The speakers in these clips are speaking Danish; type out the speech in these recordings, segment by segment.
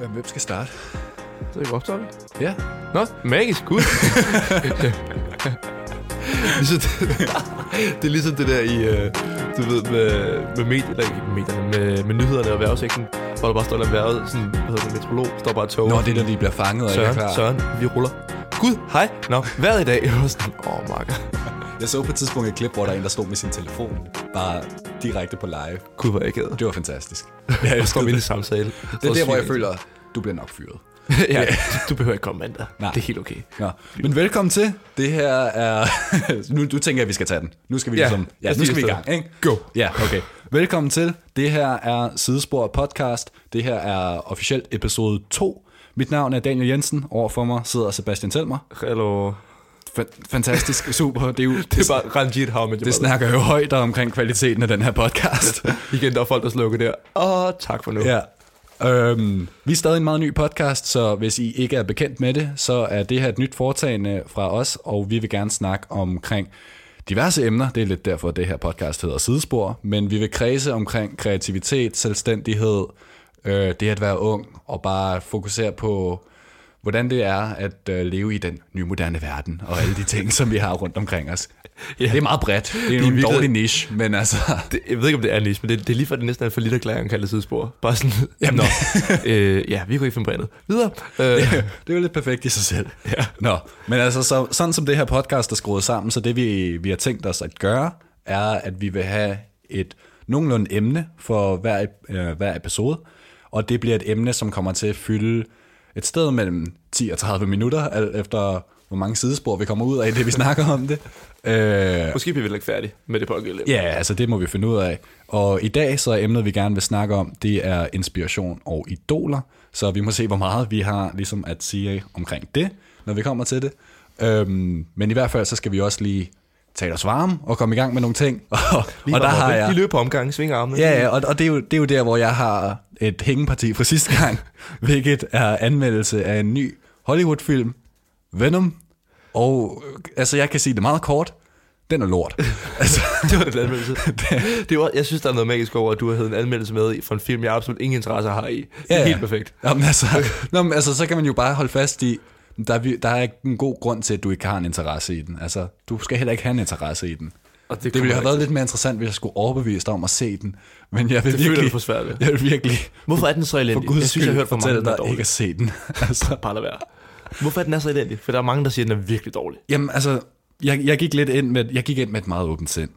Jamen, hvem skal starte? Så er vi optaget. Ja. Nå, magisk, gud. ligesom det, det er ligesom det der i, øh, du ved, med, med medier, eller ikke medierne, med, med nyhederne og vejrudsigten, hvor der bare står en vejret, sådan, hvad hedder det, meteorolog, står bare tog. Nå, det er, når de bliver fanget og ikke er Søren, klar. Søren, vi ruller. Gud, hej. Nå, vejret i dag. Jeg var sådan, åh, oh, makker. Jeg så på et tidspunkt et klip, hvor der er en, der stod med sin telefon, bare direkte på live. Gud, hvor jeg ked. Det var fantastisk. Ja, jeg står midt i samtale. Det er der, hvor jeg føler, du bliver nok fyret. ja, du, behøver ikke komme mandag. Nej. Det er helt okay. Nå. Men velkommen til. Det her er... nu, du tænker, at vi skal tage den. Nu skal vi Ja, ligesom... Ja, nu skal vi i gang, ikke? Go. Ja, okay. Velkommen til. Det her er Sidespor podcast. Det her er officielt episode 2. Mit navn er Daniel Jensen. Overfor mig sidder Sebastian Selmer. Hallo. Fa- fantastisk, super. Det er jo... Det er bare Ranjit How med Det snakker jo højt om omkring kvaliteten af den her podcast. Igen, der er folk, der slukker der. Åh, tak for nu. ja. Øhm, vi er stadig en meget ny podcast, så hvis I ikke er bekendt med det, så er det her et nyt foretagende fra os, og vi vil gerne snakke omkring diverse emner. Det er lidt derfor, at det her podcast hedder Sidespor, men vi vil kredse omkring kreativitet, selvstændighed, øh, det at være ung, og bare fokusere på, hvordan det er at øh, leve i den nye moderne verden, og alle de ting, som vi har rundt omkring os. Ja. Det er meget bredt. Det er, det er en dårlig niche, men altså... Det, jeg ved ikke, om det er en niche, men det, det er lige for, det næsten er for lidt erklæring at kalde det sidespor. Bare sådan, Jamen. nå, øh, ja, vi kunne ikke finde på andet. Videre. Øh, det er jo lidt perfekt i sig selv. Ja. Nå, men altså, så, sådan som det her podcast er skruet sammen, så det vi, vi har tænkt os at gøre, er, at vi vil have et nogenlunde emne for hver, øh, hver episode, og det bliver et emne, som kommer til at fylde et sted mellem 10 og 30 minutter, alt efter hvor mange sidespor vi kommer ud af, det vi snakker om det. Øh, måske bliver vi ikke færdige med det pågældende. Ja, altså det må vi finde ud af. Og i dag så er emnet, vi gerne vil snakke om, det er inspiration og idoler. Så vi må se, hvor meget vi har ligesom at sige omkring det, når vi kommer til det. Øhm, men i hvert fald så skal vi også lige tale os varme og komme i gang med nogle ting. Og, og der har jeg... De løber på omgang, svinger armene. Ja, ja, og, og det, er jo, det er jo der, hvor jeg har et hængeparti fra sidste gang, hvilket er anmeldelse af en ny Hollywood-film, Venom. Og øh, altså, jeg kan sige det meget kort. Den er lort. altså, det var den anmeldelse. det var, jeg synes, der er noget magisk over, at du har heddet en anmeldelse med i- for en film, jeg absolut ingen interesse har i. Det er Ja, helt perfekt. Jamen, altså, nå, men, altså, så kan man jo bare holde fast i, der er, der er en god grund til, at du ikke har en interesse i den. Altså, du skal heller ikke have en interesse i den. Og Det, det ville have været til. lidt mere interessant, hvis jeg skulle overbevise dig om at se den. Men jeg vil Det virkelig, du for svært jeg vil virkelig Hvorfor er den så for elendig? guds jeg synes, jeg har hørt for mange, dig ikke at se den. altså, Bare lad være. Hvorfor er den er så elendig? For der er mange, der siger, at den er virkelig dårlig. jamen, altså, jeg, jeg gik lidt ind med, jeg gik ind med et meget åbent sind.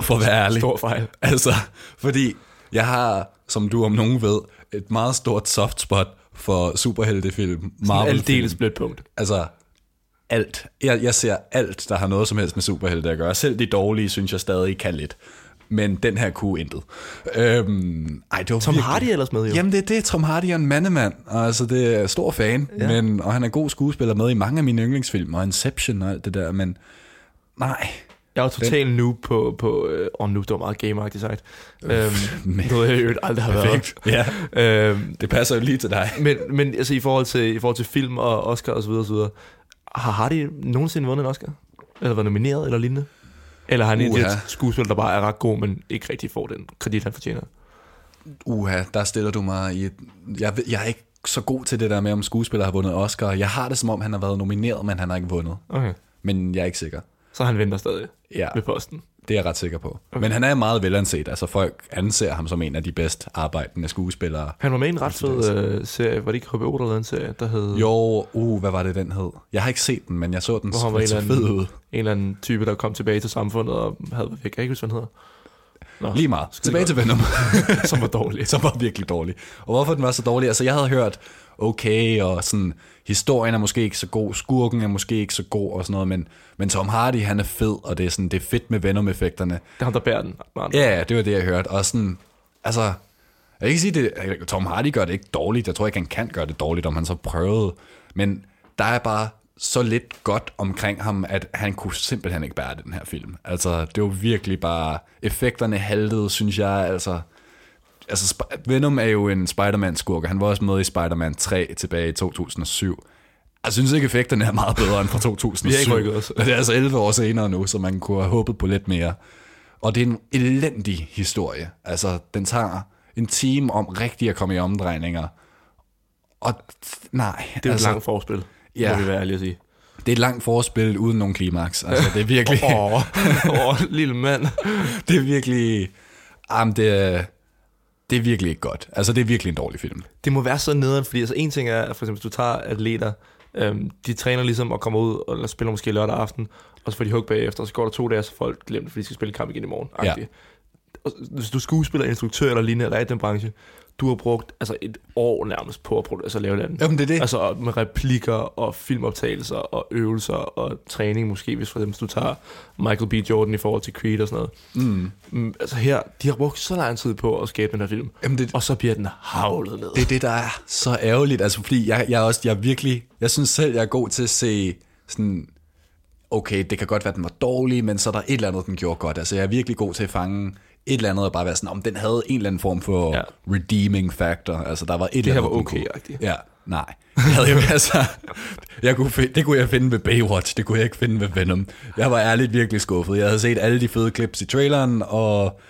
For at være ærlig. Stor fejl. Altså, fordi jeg har, som du om nogen ved, et meget stort soft spot for superheltefilm, Marvel Aldeles blødt punkt. Altså, alt. Jeg, jeg ser alt, der har noget som helst med superhelte at gøre. Selv de dårlige, synes jeg stadig kan lidt. Men den her kunne intet. Øhm, ej, det var Tom virkelig... Hardy er ellers med, jo. Jamen, det er det. Tom Hardy er en mandemand. Og Altså, det er stor fan. Ja. Men, og han er god skuespiller med i mange af mine yndlingsfilm. Og Inception og alt det der. Men nej. Jeg var totalt noob på, på øh, og noob, det var meget gameagtigt sagt. Øhm, noget jeg øvrigt aldrig har Perfekt. Ja, været. Øhm, det passer jo lige til dig. men, men altså i forhold til, i forhold til film og Oscar og så videre, så videre, har Hardy nogensinde vundet en Oscar? Eller været nomineret eller lignende? Eller har han en af de Uha. her skuespillere, der bare er ret god, men ikke rigtig får den kredit, han fortjener? Uha, der stiller du mig i et... Jeg, ved, jeg er ikke så god til det der med, om skuespiller har vundet Oscar. Jeg har det som om, han har været nomineret, men han har ikke vundet. Okay. Men jeg er ikke sikker. Så han venter stadig Ja, ved posten. Det er jeg ret sikker på. Okay. Men han er meget velanset. Altså folk anser ham som en af de bedst arbejdende skuespillere. Han var med i en ret fed øh, serie, var det ikke HBO, der lavede en serie, der hed... Jo, uh, hvad var det, den hed? Jeg har ikke set den, men jeg så den Hvor han var en så fed ud. En eller anden type, der kom tilbage til samfundet og havde været væk. Jeg kan ikke huske, hvad han hedder. Nå, Lige meget. Tilbage til Venom. Som var dårlig. som var virkelig dårlig. Og hvorfor den var så dårlig? Altså, jeg havde hørt, okay, og sådan, historien er måske ikke så god, skurken er måske ikke så god og sådan noget, men, men Tom Hardy, han er fed, og det er, sådan, det er fedt med Venom-effekterne. Det er ham, der bærer den. Man. Ja, det var det, jeg hørte. Og sådan, altså, jeg kan ikke sige det, Tom Hardy gør det ikke dårligt. Jeg tror ikke, han kan gøre det dårligt, om han så prøvede. Men der er bare så lidt godt omkring ham, at han kunne simpelthen ikke bære den her film. Altså, det var virkelig bare, effekterne haltede, synes jeg, altså, altså Venom er jo en Spider-Man-skurk, og han var også med i Spider-Man 3 tilbage i 2007. Jeg synes ikke, effekterne er meget bedre end fra 2007. Vi os. Det er altså 11 år senere nu, så man kunne have håbet på lidt mere. Og det er en elendig historie. Altså, den tager en time om rigtig at komme i omdrejninger. Og nej, Det er altså, et langt forspil, ja. ja. må vi være ærlige at sige. det er et langt forspil uden nogen klimaks. Altså, det er virkelig, Åh, oh, oh, lille mand. det er virkelig, jamen, det det er virkelig ikke godt. Altså, det er virkelig en dårlig film. Det må være så nederen, fordi altså, en ting er, at for eksempel, hvis du tager atleter, øhm, de træner ligesom og kommer ud og spiller måske lørdag aften, og så får de hug bagefter, og så går der to dage, så folk glemmer fordi de skal spille kamp igen i morgen. Ja. Ja. Hvis du er skuespiller, instruktør eller lignende, eller er i den branche, du har brugt altså et år nærmest på at, produ- altså, at lave den. Jamen, det er det. Altså med replikker og filmoptagelser og øvelser og træning måske, hvis for eksempel du tager Michael B. Jordan i forhold til Creed og sådan noget. Mm. Mm, altså her, de har brugt så lang tid på at skabe den her film, Jamen, det, og så bliver den havlet ned. det er det, der er så ærgerligt. Altså, fordi jeg, jeg, også, jeg virkelig... Jeg synes selv, jeg er god til at se sådan... Okay, det kan godt være, den var dårlig, men så er der et eller andet, den gjorde godt. Altså, jeg er virkelig god til at fange et eller andet og bare være sådan, om den havde en eller anden form for ja. Redeeming factor. Altså, der var et Det eller var andet, kunne- okay-agtigt. Ja, nej. Jeg havde altså, jeg kunne det kunne jeg finde ved Baywatch, det kunne jeg ikke finde ved Venom. Jeg var ærligt virkelig skuffet. Jeg havde set alle de fede clips i traileren, og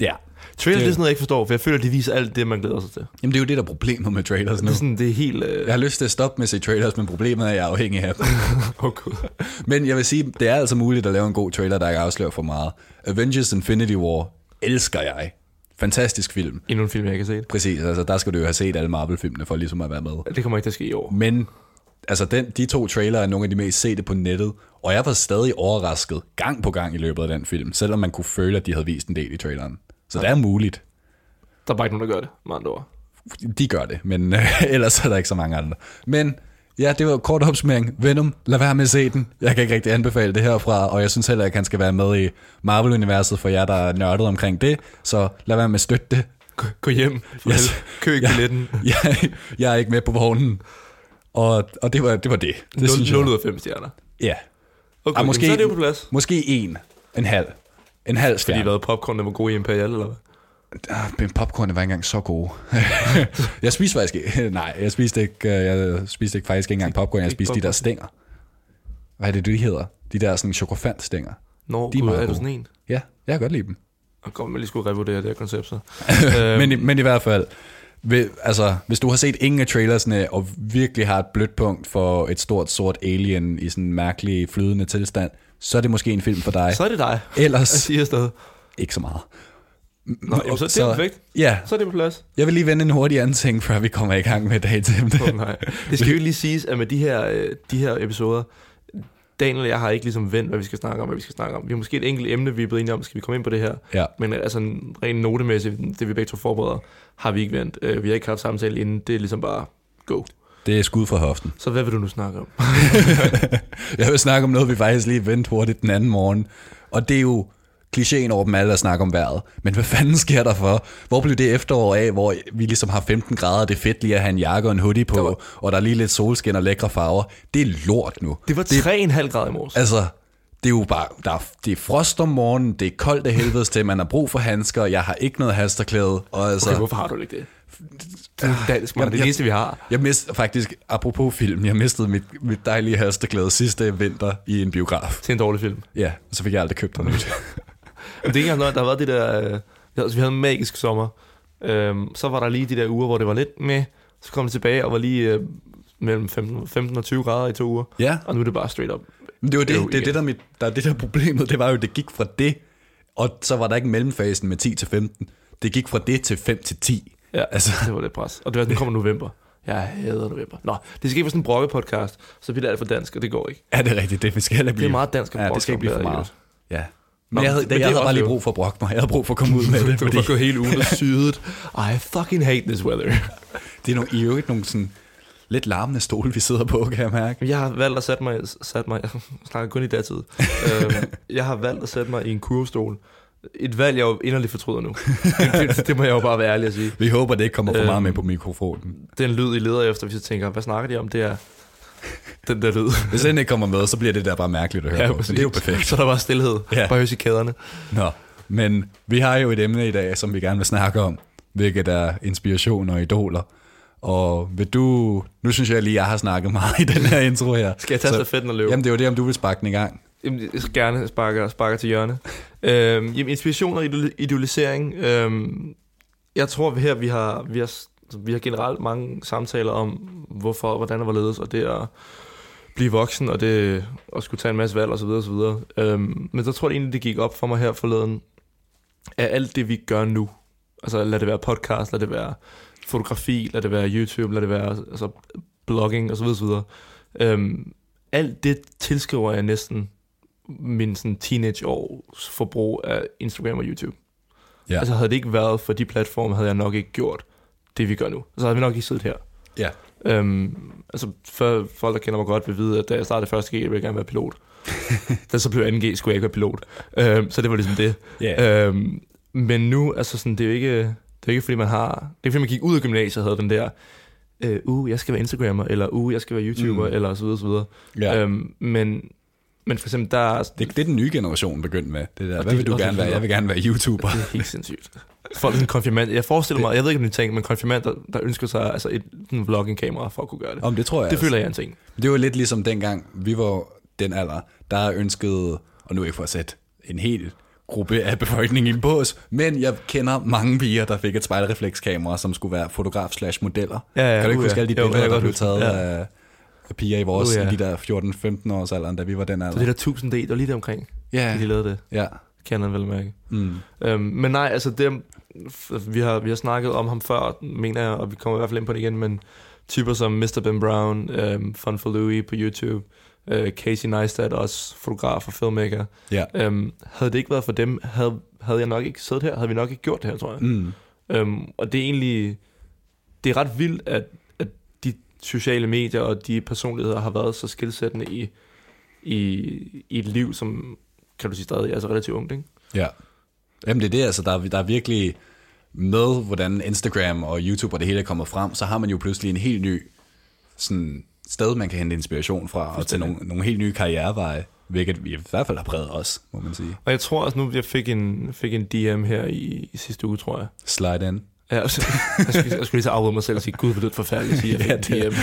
ja. Trailer, Det- det er sådan noget, jeg ikke forstår, for jeg føler, at de viser alt det, man glæder sig til. Jamen, det er jo det, der er problemet med trailers nu. Det er, sådan, det er helt... Øh... Jeg har lyst til at stoppe med at se trailers, men problemet er, at jeg er afhængig af dem. God. Men jeg vil sige, det er altså muligt at lave en god trailer, der ikke afslører for meget. Avengers Infinity War elsker jeg. Fantastisk film. Endnu en film, jeg ikke har set. Præcis, altså der skal du jo have set alle Marvel-filmene for ligesom at være med. Det kommer ikke til at ske i år. Men altså den, de to trailer er nogle af de mest sete på nettet, og jeg var stadig overrasket gang på gang i løbet af den film, selvom man kunne føle, at de havde vist en del i traileren. Så det er muligt. Der er bare ikke nogen, der gør det, med andre ord. De gør det, men øh, ellers er der ikke så mange andre. Men ja, det var kort opsummering. Venom, lad være med at se den. Jeg kan ikke rigtig anbefale det herfra, og jeg synes heller ikke, han skal være med i Marvel-universet for jer, der er nørdet omkring det. Så lad være med at støtte det. Gå, gå hjem. Yes. Køb ikke Ja. billetten. Jeg, jeg er ikke med på vognen. Og, og det, var, det var det. Det 0, synes 0 jeg. ud af 5 stjerner. Ja. Okay, måske, måske- så er det jo på plads. Måske en. En halv. En halv Fordi stjerne. hvad, popcorn var gode i Imperial, eller hvad? Men popcorn var ikke engang så gode. jeg spiste faktisk ikke. Nej, jeg spiste ikke, øh, jeg spiste ikke faktisk ikke engang popcorn. Jeg spiste de der popcorn. stænger. Hvad er det, de hedder? De der sådan chokofant-stænger. Nå, De er meget er du sådan en? Ja, jeg kan godt lide dem. Og kom, man lige skulle revurdere det her koncept, så. men, i, men i hvert fald, ved, altså, hvis du har set ingen af trailersne, og virkelig har et blødt punkt for et stort sort alien i sådan en mærkelig flydende tilstand, så er det måske en film for dig. Så er det dig, Ellers jeg siger afsted. ikke så meget. Nå, jamen, så er det så, perfekt. Ja, Så er det på plads. jeg vil lige vende en hurtig anden ting, før vi kommer i gang med dagens. Oh, nej. Det skal jo lige siges, at med de her, øh, de her episoder, Daniel og jeg har ikke ligesom vendt, hvad vi skal snakke om, hvad vi skal snakke om. Vi har måske et enkelt emne, vi er blevet enige om, skal vi komme ind på det her? Ja. Men altså en ren notemæssigt, det vi begge to forbereder, har vi ikke vendt. Øh, Vi har ikke haft samtale inden, det er ligesom bare go. Det er skud fra hoften. Så hvad vil du nu snakke om? Jeg vil snakke om noget, vi faktisk lige vendte hurtigt den anden morgen. Og det er jo klichéen over dem alle at snakke om vejret. Men hvad fanden sker der for? Hvor blev det efterår af, hvor vi ligesom har 15 grader, det er fedt lige at have en jakke og en hoodie på, var- og der er lige lidt solskin og lækre farver. Det er lort nu. Det var 3,5 grader i morges. Altså, det er jo bare, der er, det er frost om morgenen, det er koldt af helvedes til, man har brug for handsker, jeg har ikke noget halsterklæde, og altså... Okay, hvorfor har du ikke det? Det er dansk, man. Det er det eneste, vi har. Jeg mistede faktisk, apropos film, jeg mistede mit, mit dejlige halsterklæde sidste vinter i en biograf. Til en dårlig film. Ja, og så fik jeg aldrig købt noget nyt. Men det er ikke engang noget, der har været det der... Altså, vi havde en magisk sommer. Øhm, så var der lige de der uger, hvor det var lidt med. Så kom det tilbage og var lige øh, mellem 15, 15 og 20 grader i to uger. Ja, Og nu er det bare straight up. men det var det, det, igen. det der, mit, der er det der problemet, det var jo, det gik fra det, og så var der ikke mellemfasen med 10 til 15. Det gik fra det til 5 til 10. Ja, Altså. det var lidt pres. Og det var, nu kommer november. Jeg hader november. Nå, det skal ikke være sådan en brokke-podcast, så bliver det alt for dansk, og det går ikke. Er det rigtigt? Det skal heller blive... Det er meget dansk at Ja, det skal ikke blive for er meget. Ja. Men Nå, jeg havde, men jeg er havde bare lige brug for at brokke mig. Jeg havde brug for at komme ud med det, Du fordi var gå hele ugen og sydet. I fucking hate this weather. det er nogle, i øvrigt nogle sådan lidt larmende stole, vi sidder på, kan jeg mærke. Jeg har valgt at sætte mig, sætte mig jeg snakker kun i datid. øhm, jeg har valgt at sætte mig i en kurvestol. Et valg, jeg jo inderligt fortryder nu. Det, det, må jeg jo bare være ærlig at sige. Vi håber, det ikke kommer for Øhm. meget med på mikrofonen. Den lyd, I leder efter, hvis jeg tænker, hvad snakker de om, det er den der lyd. Hvis den ikke kommer med, så bliver det der bare mærkeligt at høre på. Men det er jo perfekt. Så er der bare stillhed. Ja. Ja. Bare høres i kæderne. Nå, men vi har jo et emne i dag, som vi gerne vil snakke om, hvilket er inspiration og idoler. Og vil du... Nu synes jeg lige, jeg har snakket meget i den her intro her. Skal jeg tage stafetten og løbe? Jamen, det er jo det, om du vil sparke den i gang. Jamen, jeg gerne sparker, sparker til hjørne. Øhm, jamen, inspiration og idealisering. Øhm, jeg tror vi her, vi har, vi har, vi har generelt mange samtaler om, hvorfor, hvordan og hvorledes, og det at blive voksen, og det at skulle tage en masse valg, og så videre, og så videre. Øhm, men så tror jeg egentlig, det gik op for mig her forleden, at alt det, vi gør nu, altså lad det være podcast, lad det være fotografi, lad det være YouTube, lad det være altså, blogging, og så videre. Øhm, alt det tilskriver jeg næsten min sådan teenageårs forbrug af Instagram og YouTube. Ja. Altså havde det ikke været for de platforme, havde jeg nok ikke gjort det, vi gør nu. Så havde vi nok ikke siddet her. Ja. Øhm, altså, for folk, der kender mig godt, vil vide, at da jeg startede første G, ville jeg gerne være pilot. da så blev 2G, skulle jeg ikke være pilot. Øhm, så det var ligesom det. Ja. Øhm, men nu, altså sådan, det er jo ikke, det er ikke fordi man har, det er ikke fordi man gik ud af gymnasiet og havde den der, øh, uh, jeg skal være Instagrammer, eller uh, jeg skal være YouTuber, Mm. eller så videre, så videre. ja. Øhm, men, men for eksempel, der er, det, det er den nye generation begyndt med. Det der. Hvad det- vil du det gerne være? Jeg vil gerne være YouTuber. det er helt sindssygt. Folk er sådan konfirmand. Jeg forestiller mig, jeg ved ikke, om det er en ting, men konfirmander, der ønsker sig altså et en vlogging-kamera for at kunne gøre det. Om det tror jeg Det altså. føler jeg er en ting. Det var lidt ligesom dengang, vi var den alder, der ønskede, og nu ikke for at sætte en hel gruppe af befolkningen i en bås, men jeg kender mange piger, der fik et spejlreflekskamera, som skulle være fotograf slash modeller. Ja, ja, kan du ikke uh, huske alle de Jo, billeder, jeg kan der blev taget det, ja. af piger i vores, Uh, ja. i de der 14-15 års alderen, da vi var den alder? Så det der 1000D, det var lige der omkring, ja, de lavede det. ja. Kan han vel mærke. Mm. Øhm, men nej, altså det, vi har, vi har snakket om ham før, mener jeg, og vi kommer i hvert fald ind på det igen, men typer som Mr. Ben Brown, øhm, Fun for Louis på YouTube, øh, Casey Neistat, også fotograf og filmmaker. Ja. Øhm, havde det ikke været for dem, havde, havde jeg nok ikke siddet her, havde vi nok ikke gjort det her, tror jeg. Mm. Øhm, og det er egentlig, det er ret vildt, at, sociale medier og de personligheder har været så skilsættende i, i, i et liv, som kan du sige stadig er altså relativt ungt, ikke? Ja. Jamen det er det, altså, der, er- der er virkelig med, hvordan Instagram og YouTube og det hele er kommet frem, så har man jo pludselig en helt ny sådan, sted, man kan hente inspiration fra, og til nogle, nogle helt nye karriereveje, hvilket vi i hvert fald har præget os, må man sige. Og jeg tror også nu, jeg fik en, fik en DM her i, i sidste uge, tror jeg. Slide in. Ja, altså, jeg, skulle, jeg skulle lige så afrede mig selv og sige, gud, hvor det forfærdeligt at sige, at jeg fik Ja, en DM.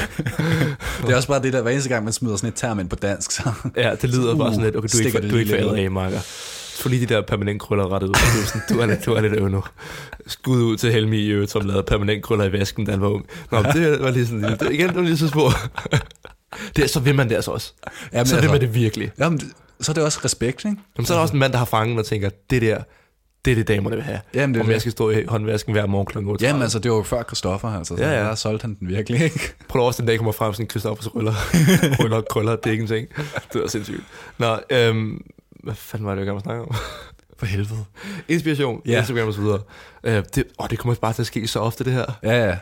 Det er også bare det der, hver eneste gang man smider sådan et term ind på dansk, så Ja, det lyder Uh, bare sådan lidt, okay, du er ikke, det du er ikke lidt LA, Marker. Få lige de der permanent krøller rettet ud. Du er, sådan, du er, lidt, du er lidt øv nu. Skud ud til Helmi i øvrigt, som lavede permanent krøller i vasken, da han var ung. Nå, men det var lige sådan, det, igen, det var lige så spor. Det, så vil man det altså også. Jamen, så vil altså- man det virkelig. Jamen, det- så er det også respekt, ikke? Jamen, så er der også en mand, der har fanget og tænker, det der, det er det damerne vil have. Jamen, det Om det. jeg skal stå i håndvasken hver morgen kl. 8. Jamen altså, det var jo før Christoffer, altså, så Ja, ja, der solgte han den virkelig, ikke? Prøv også den dag kommer frem sådan Christoffers røller. Røller, krøller, det er ikke en ting. Det er sindssygt. Nå, øhm, hvad fanden var det, jeg gerne snakke om? For helvede. Inspiration, Ja. Instagram og så videre. Øh, det, åh, det kommer bare til at ske så ofte, det her. Ja, ja.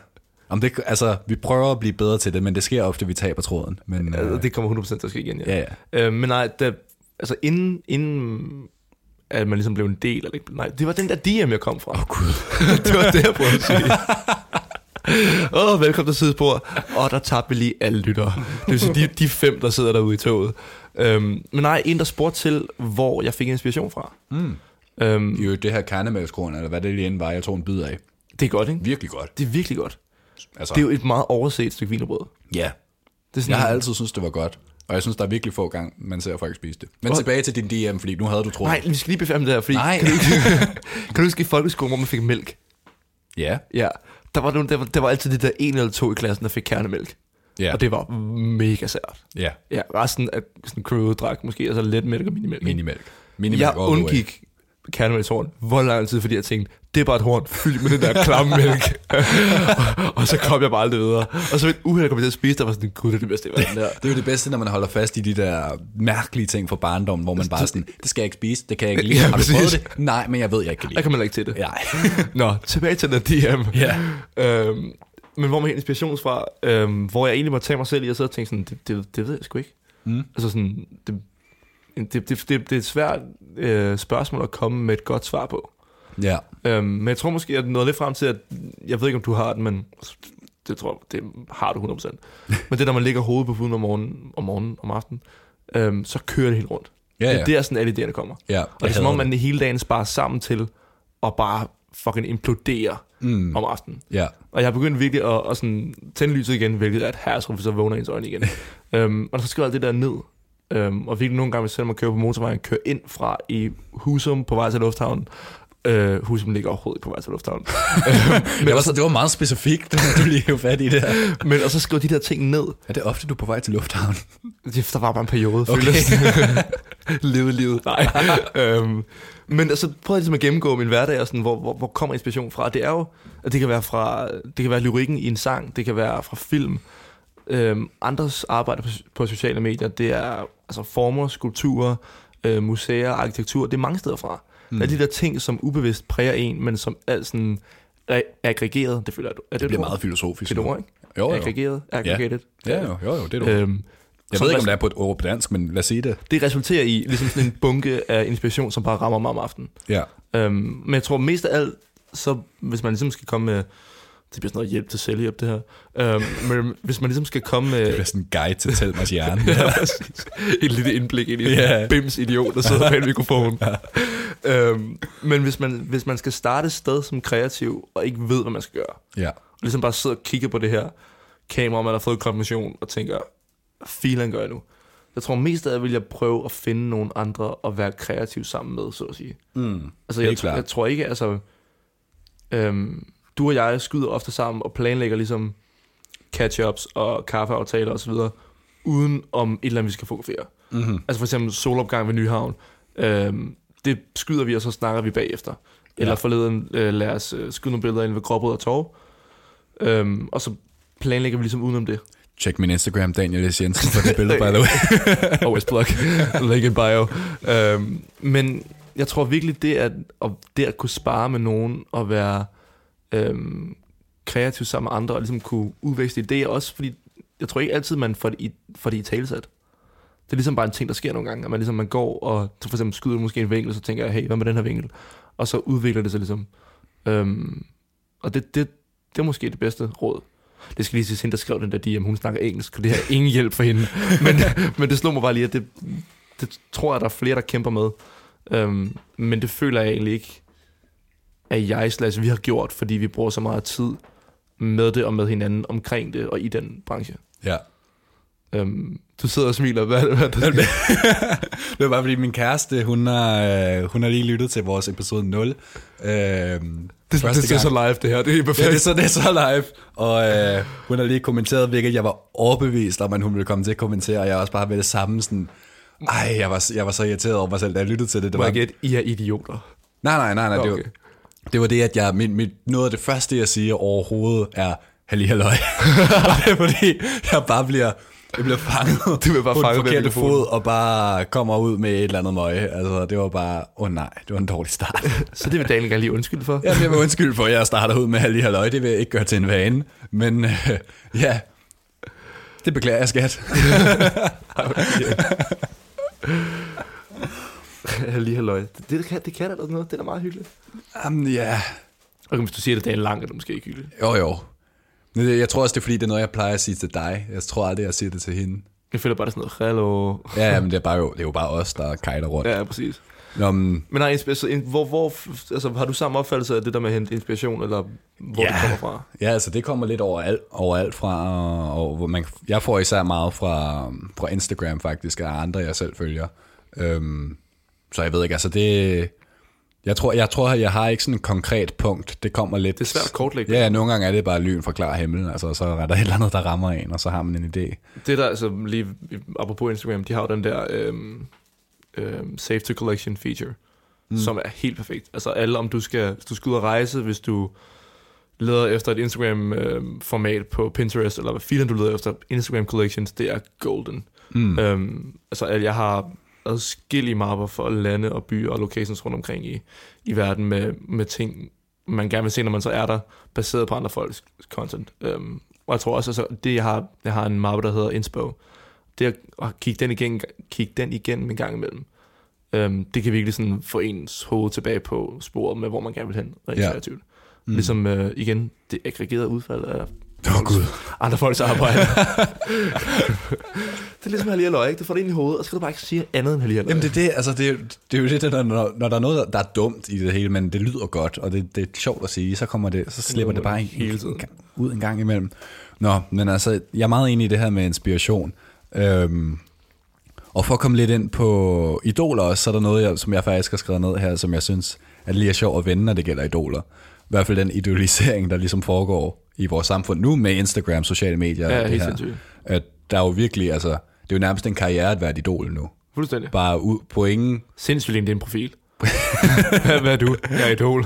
Om det, altså, vi prøver at blive bedre til det, men det sker ofte, vi taber tråden. Men, Altså, øh, det kommer 100% til at ske igen, ja. ja, ja. Øh, men nej, det, altså inden, inden at man ligesom blev en del af det. Nej, det var den der DM, jeg kom fra. Åh, oh, Gud. det var det, jeg prøvede at sige. Åh, oh, velkommen til Sidespor. Og der tabte vi lige alle lyttere. Det vil sige, de, de fem, der sidder derude i toget. Øhm, men nej, en, der spurgte til, hvor jeg fik inspiration fra. Mm. Øhm, Jo, det her kernemælkskorn, eller hvad det lige end var, jeg tog en bid af. det er godt, ikke? Virkelig godt. Det er virkelig godt. Altså, Det er jo et meget overset stykke vinerbrød. ja. Det er sådan, Jeg har altid syntes, det var godt. Og jeg synes, der er virkelig få gang, man ser folk spise det. Men Og- tilbage til din DM, fordi nu havde du troet. Nej, vi skal lige befærme det her, fordi Nej. kan du, kan du huske i folkeskolen, hvor man fik mælk? Ja. Ja, der var, nogle, der, var, der var altid de der en eller to i klassen, der fik kernemælk. Ja. Og det var mega sært. ja. Ja, resten af sådan crew drak måske, altså let mælk og minimælk. Minimælk. Minimælk Jeg all the way. undgik kernemælkshorn hvor lang tid, fordi jeg tænkte, det er bare et horn fyldt med den der klamme mælk. og, så kom jeg bare aldrig videre. Og så ved uheld, jeg kom til at spise, der var sådan, gud, det er det bedste, jeg var der. Det er jo det bedste, når man holder fast i de der mærkelige ting fra barndommen, hvor man bare er sådan, det skal jeg ikke spise, det kan jeg ikke lide. Ja, Har du prøvet det? Nej, men jeg ved, jeg ikke kan lide Der kan man ikke til det. Nej. Nå, tilbage til den DM. Ja. Øhm, men hvor man helt inspiration fra, øhm, hvor jeg egentlig må tage mig selv i og tænke sådan, det, det, det ved jeg sgu ikke. Mm. Altså sådan, det, det, det, det, det er et svært øh, spørgsmål at komme med et godt svar på. Ja. Øhm, men jeg tror måske, at nåede lidt frem til, at jeg ved ikke, om du har den, men det tror det har du 100%. men det, når man ligger hovedet på puden om morgenen, om morgenen, om aftenen, øhm, så kører det helt rundt. Ja, Det ja. er der, sådan alle idéerne kommer. ja. Og det er som om, man hele dagen sparer sammen til at bare fucking implodere Mm. om aftenen. Ja. Og jeg har begyndt virkelig at, at sådan, tænde lyset igen, hvilket er et herresrum, så vågner ens øjne igen. øhm, og så skriver alt det der ned. Øhm, og virkelig nogle gange, selvom man kører på motorvejen, kører ind fra i Husum på vej til lufthavnen, Øh, huset ligger overhovedet ikke på vej til lufthavnen. Men det, var så, det var meget specifikt, du lige hævde fat i det her. Men og så skrive de der ting ned. Er det ofte, du er på vej til lufthavn? Det, der var bare en periode, Okay. føles. Leve livet. Nej. øhm, men altså, prøv ligesom at gennemgå min hverdag, og sådan, hvor, hvor, hvor kommer inspiration fra. Det er jo, at det kan være fra, det kan være lyrikken i en sang, det kan være fra film. Øhm, andres arbejde på, på sociale medier, det er altså former, skulpturer, øh, museer, arkitektur, det er mange steder fra. Mm. Der er de der ting, som ubevidst præger en, men som er sådan re- aggregeret, det føler jeg, er det, Det et bliver meget filosofisk. Det er et ord, ikke? Jo, jo. Aggregeret, aggregated. Ja, jo, jo, jo det er du. Øhm, Jeg ved ikke, om det er på et ord på dansk, men lad os sige det. det resulterer i ligesom sådan en bunke af inspiration, som bare rammer mig om aftenen. Ja. Øhm, men jeg tror mest af alt, så hvis man ligesom skal komme med, det bliver sådan noget hjælp til selvhjælp det her, øhm, men hvis man ligesom skal komme med Det bliver sådan en guide til Telmers hjerne. ja, et lille indblik ind i yeah. Bims idiot, der sidder med en mikrofon. øhm, men hvis man, hvis man skal starte et sted som kreativ, og ikke ved, hvad man skal gøre, ja. og ligesom bare sidder og kigger på det her kamera, man har fået konfirmation, og tænker, filen gør jeg nu? Jeg tror mest af alt vil jeg prøve at finde nogle andre og være kreativ sammen med, så at sige. Mm. Altså, jeg, jeg tror ikke, altså... Øhm, du og jeg skyder ofte sammen og planlægger ligesom catch-ups og kaffeaftaler osv., uden om et eller andet, vi skal fotografere. Mm-hmm. Altså for eksempel solopgang ved Nyhavn. Øhm, det skyder vi, og så snakker vi bagefter. Eller Ja. forleden øh, lad os øh, skyde nogle billeder ind ved Gråbrød og Torv. Øhm, og så planlægger vi ligesom udenom det. Check min Instagram, Daniel S. Jensen, for det billede, by the way. Always plug. Link in bio. Øhm, men jeg tror virkelig, det at, at, det at kunne spare med nogen og være øhm, kreativ sammen med andre og ligesom kunne udveksle idéer også, fordi jeg tror ikke altid, man får det i, får det i talesat. Det er ligesom bare en ting, der sker nogle gange, at man ligesom man går og for eksempel skyder måske en vinkel, så tænker jeg, hey, hvad med den her vinkel? Og så udvikler det sig ligesom. Øhm, og det, det, det er måske det bedste råd. Det skal lige sige, hende, der skrev den der DM, hun snakker engelsk, og det har ingen hjælp for hende. Men, men det slog mig bare lige, at det, det tror jeg, der er flere, der kæmper med. Øhm, men det føler jeg egentlig ikke, at jeg slash vi har gjort, fordi vi bruger så meget tid med det og med hinanden omkring det og i den branche. ja. Øhm, du sidder og smiler. Hvad, hvad der? Det var bare fordi min kæreste, hun har, øh, hun har lige lyttet til vores episode 0. Øh, det, det, det, er så live, det her. Det er perfekt. Ja, det er så, det er så live. Og øh, hun har lige kommenteret, hvilket jeg var overbevist om, at hun ville komme til at kommentere, og jeg har også bare ved det samme sådan, ej, jeg var, jeg var så irriteret over mig selv, da jeg lyttede til det. det Må var, jeg gætte, I er idioter. nej, nej, nej, nej, det, Okay. var, det var det, at jeg, mit, mit, noget af det første, jeg siger overhovedet, er halli halløj. Og det er fordi, jeg bare bliver, jeg bliver fanget Du bliver bare på den fanget forkerte mikrofonen. fod, og bare kommer ud med et eller andet møg. Altså, det var bare, åh oh, nej, det var en dårlig start. Så det vil Daniel gerne lige undskylde for. Ja, jeg vil undskylde for, at jeg starter ud med halli halløj. Det vil jeg ikke gøre til en vane. Men øh, ja, det beklager jeg, skat. lige halløj. Det, det, kan, det kan da noget. Det er da meget hyggeligt. Jamen, ja, Og hvis du siger det dagen lang, er det måske ikke hyggeligt. jo jo. Jeg tror også, det er fordi, det er noget, jeg plejer at sige til dig. Jeg tror aldrig, jeg siger det til hende. Jeg føler bare, det er sådan noget, hallo. Ja, men det er, bare jo, det er jo bare os, der kejler rundt. Ja, præcis. Nå, men, Men nej, hvor, hvor, altså, har du samme opfattelse af det der med at hente inspiration, eller hvor Ja. det kommer fra? ja, altså det kommer lidt overalt, overalt fra, og hvor man, jeg får især meget fra, fra Instagram faktisk, af andre, jeg selv følger. Øhm, så jeg ved ikke, altså det... Jeg tror, jeg tror, jeg har ikke sådan et konkret punkt. Det kommer lidt... Det er svært at kortlægge. Ja, nogle gange er det bare lyn fra klar himmel. Altså, så er der et eller andet, der rammer en, og så har man en idé. Det der, altså lige apropos Instagram, de har jo den der øhm, øhm, Save to Collection feature, mm. som er helt perfekt. Altså alle, om du skal, hvis du skal ud og rejse, hvis du leder efter et Instagram-format på Pinterest, eller hvad filen du leder efter, Instagram Collections, det er golden. Mm. Øhm, altså jeg har adskillige mapper for lande og byer og locations rundt omkring i, i verden med, med ting, man gerne vil se, når man så er der, baseret på andre folks content. Øhm, og jeg tror også, altså, det jeg har, jeg har en mappe, der hedder Inspo. Det at kigge den igen, kigge den igennem en gang imellem, øhm, det kan virkelig sådan få ens hoved tilbage på sporet med, hvor man gerne vil hen, rent Ja. kreativt. Mm. Ligesom øh, igen, det aggregerede udfald af Åh, oh, Gud. andre folks arbejde. det er ligesom halvlige løg, ikke? Du får det ind i hovedet, og så skal du bare ikke sige andet end halvlige løg. Jamen det er det, altså det, er- det er jo det, der, når, når der er noget, der er dumt i det hele, men det lyder godt, og det, det er sjovt at sige, så kommer det, så slipper det bare en, Hele tiden. en, ud en gang imellem. Nå, men altså, jeg er meget enig i det her med inspiration. Øhm, Og for at komme lidt ind på idoler også, så er der noget, jeg, som jeg faktisk har skrevet ned her, som jeg synes er lige er sjovt at vende, når det gælder idoler. I hvert fald den idolisering, der ligesom foregår i vores samfund nu med Instagram, sociale medier. og Ja, det helt her. sindssygt. At der er jo virkelig, altså, det er jo nærmest en karriere at være et idol nu. Fuldstændig. Bare på ingen Sindssygt din profil. hvad, er du? Jeg er idol.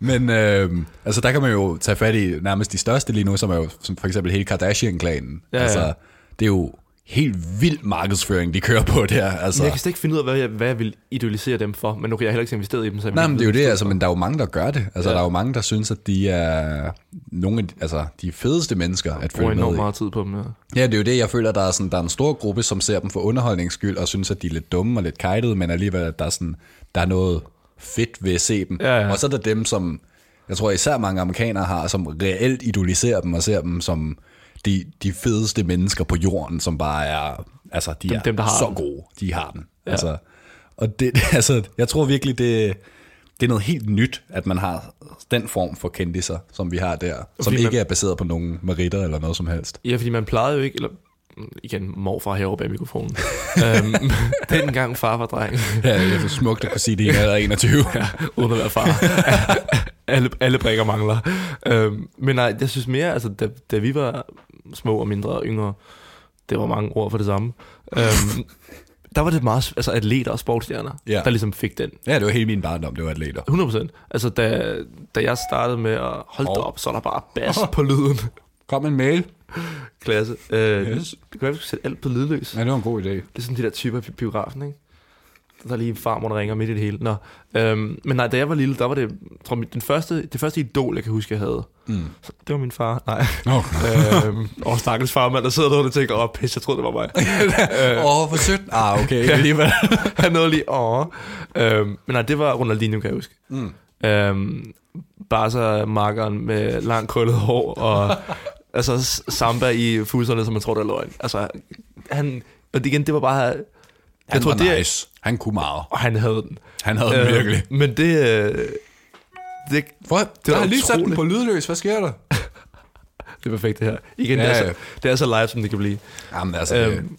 Men øh, altså, der kan man jo tage fat i nærmest de største lige nu, som er jo som for eksempel hele Kardashian-klanen. Ja, ja. altså, det er jo helt vild markedsføring, de kører på der. Altså. Men jeg kan slet ikke finde ud af, hvad jeg, hvad jeg vil idolisere dem for, men nu kan jeg heller ikke investeret i dem. Så Nej, men det er jo det, altså, men der er jo mange, der gør det. Altså, Ja. der er jo mange, der synes, at de er nogle af de, altså, de fedeste mennesker at følge enormt med i. meget tid på dem. Ja. Ja, det er jo det, jeg føler, der er, sådan, der er en stor gruppe, som ser dem for underholdnings skyld, og synes, at de er lidt dumme og lidt kajtede, men alligevel, at der er, sådan, der er noget fedt ved at se dem. Ja, ja. Og så er der dem, som jeg tror især mange amerikanere har, som reelt idoliserer dem og ser dem som de, de fedeste mennesker på jorden, som bare er, altså, de Dem- er dem, der har så den. gode. De har den. Ja. Altså, og det, altså, jeg tror virkelig, det, det er noget helt nyt, at man har den form for kendiser, som vi har der, som Fordi ikke man- er baseret på nogen meritter eller noget som helst. ja, fordi man plejede jo ikke, eller igen, morfar herovre bag mikrofonen. øhm, dengang far var dreng, Ja, det er så smukt at kunne sige, det er alder af 21. Ja. uden at være far. alle, alle brækker mangler. Øhm, men nej, jeg synes mere, altså da, da vi var små og mindre og yngre, det var mange ord for det samme, øhm, der var det meget, altså atleter og sportsstjerner, Ja. der ligesom fik den. ja, det var hele min barndom, det var atleter. 100%. Altså da, da jeg startede med at holde Hov. op, så er der bare bas på lyden. Kom en mail. Klasse. Øh, Yes. Det kan være, vi skulle sætte alt på lydløs. Ja, det var en god idé. Det er sådan de der typer i biografen, ikke? Der er lige en farmor, der ringer midt i det hele. Nå. Øhm, men nej, da jeg var lille, der var det, jeg tror, den første, det første idol, jeg kan huske, jeg havde. Mm. Så det var min far. Nej. Oh. øhm, og stakkels farmand, der sidder derude og tænker, åh, oh, pis, jeg troede, det var mig. Åh, oh, for sødt. Ah, okay, alligevel. Han nåede lige, åh. Øhm, men nej, det var Ronaldinho, kan jeg huske. Mm. Øhm, Barca-markeren med langt krøllet hår, og altså samba i fuserne, som man tror, der er løgn. Altså, han, og det igen, det var bare, jeg Han tror, var det nice. Han kunne meget. og han havde den. Han havde den virkelig. Men det, øh, det, Hvor? Det var har lige sat den på lydløs. Hvad sker der? det er perfekt, det her. Igen, Ja, det, er ja. så, det er så live, som det kan blive. Jamen, altså, det, Øhm,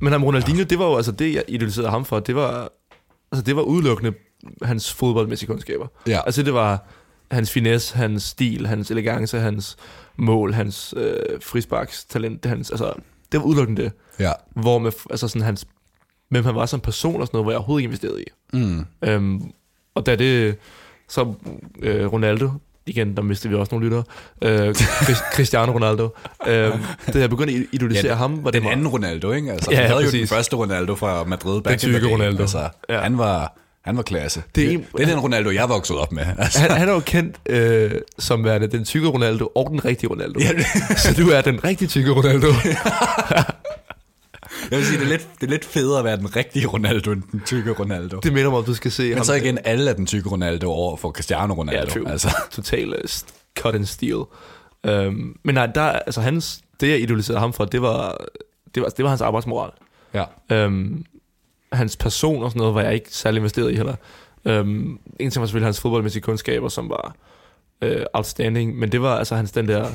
men ham Ronaldinho, det var jo altså det, jeg idoliserede ham for. Det var, altså, det var udelukkende hans fodboldmæssige kundskaber. ja. Altså det var hans finesse, hans stil, hans elegance, hans mål, hans øh, frisparkstalent, det, hans, altså, det var udelukkende det. ja. Hvor med, altså sådan hans, hvem han var som person og sådan noget, hvor jeg overhovedet ikke investerede i. Mm. Øhm, og da det, så øh, Ronaldo, igen, der mistede vi også nogle lyttere, øh, Cristiano Ronaldo, øh, da jeg begyndte at idolisere Ja, ham, var det Den meget- anden Ronaldo, ikke? Altså, Ja, ja, havde jo den præcis. første Ronaldo fra Madrid. Den tykke. Ronaldo. Altså, Ja. han, var, han var klasse. Det er Det, en- det er den Ronaldo, jeg voksede op med. Altså. han, han er jo kendt øh, som værende den tykke Ronaldo og den rigtige Ronaldo. Ja, det- Så du er den rigtig tykke Ronaldo. Jeg vil sige, det er, lidt, det er lidt federe at være den rigtige Ronaldo, end den tykke Ronaldo. Det minder mig om, du skal se Men ham. så igen, alle er den tykke Ronaldo over for Cristiano Ronaldo. Ja, altså. Total uh, cut and steel. Um, men nej, der, altså hans, det jeg idoliserede ham for, det var, det var, det var hans arbejdsmoral. Ja. Um, hans person og sådan noget, var jeg ikke særlig investeret i heller. Um, en ting var selvfølgelig hans fodboldmæssige kundskaber, som var uh, outstanding, men det var altså hans, den der,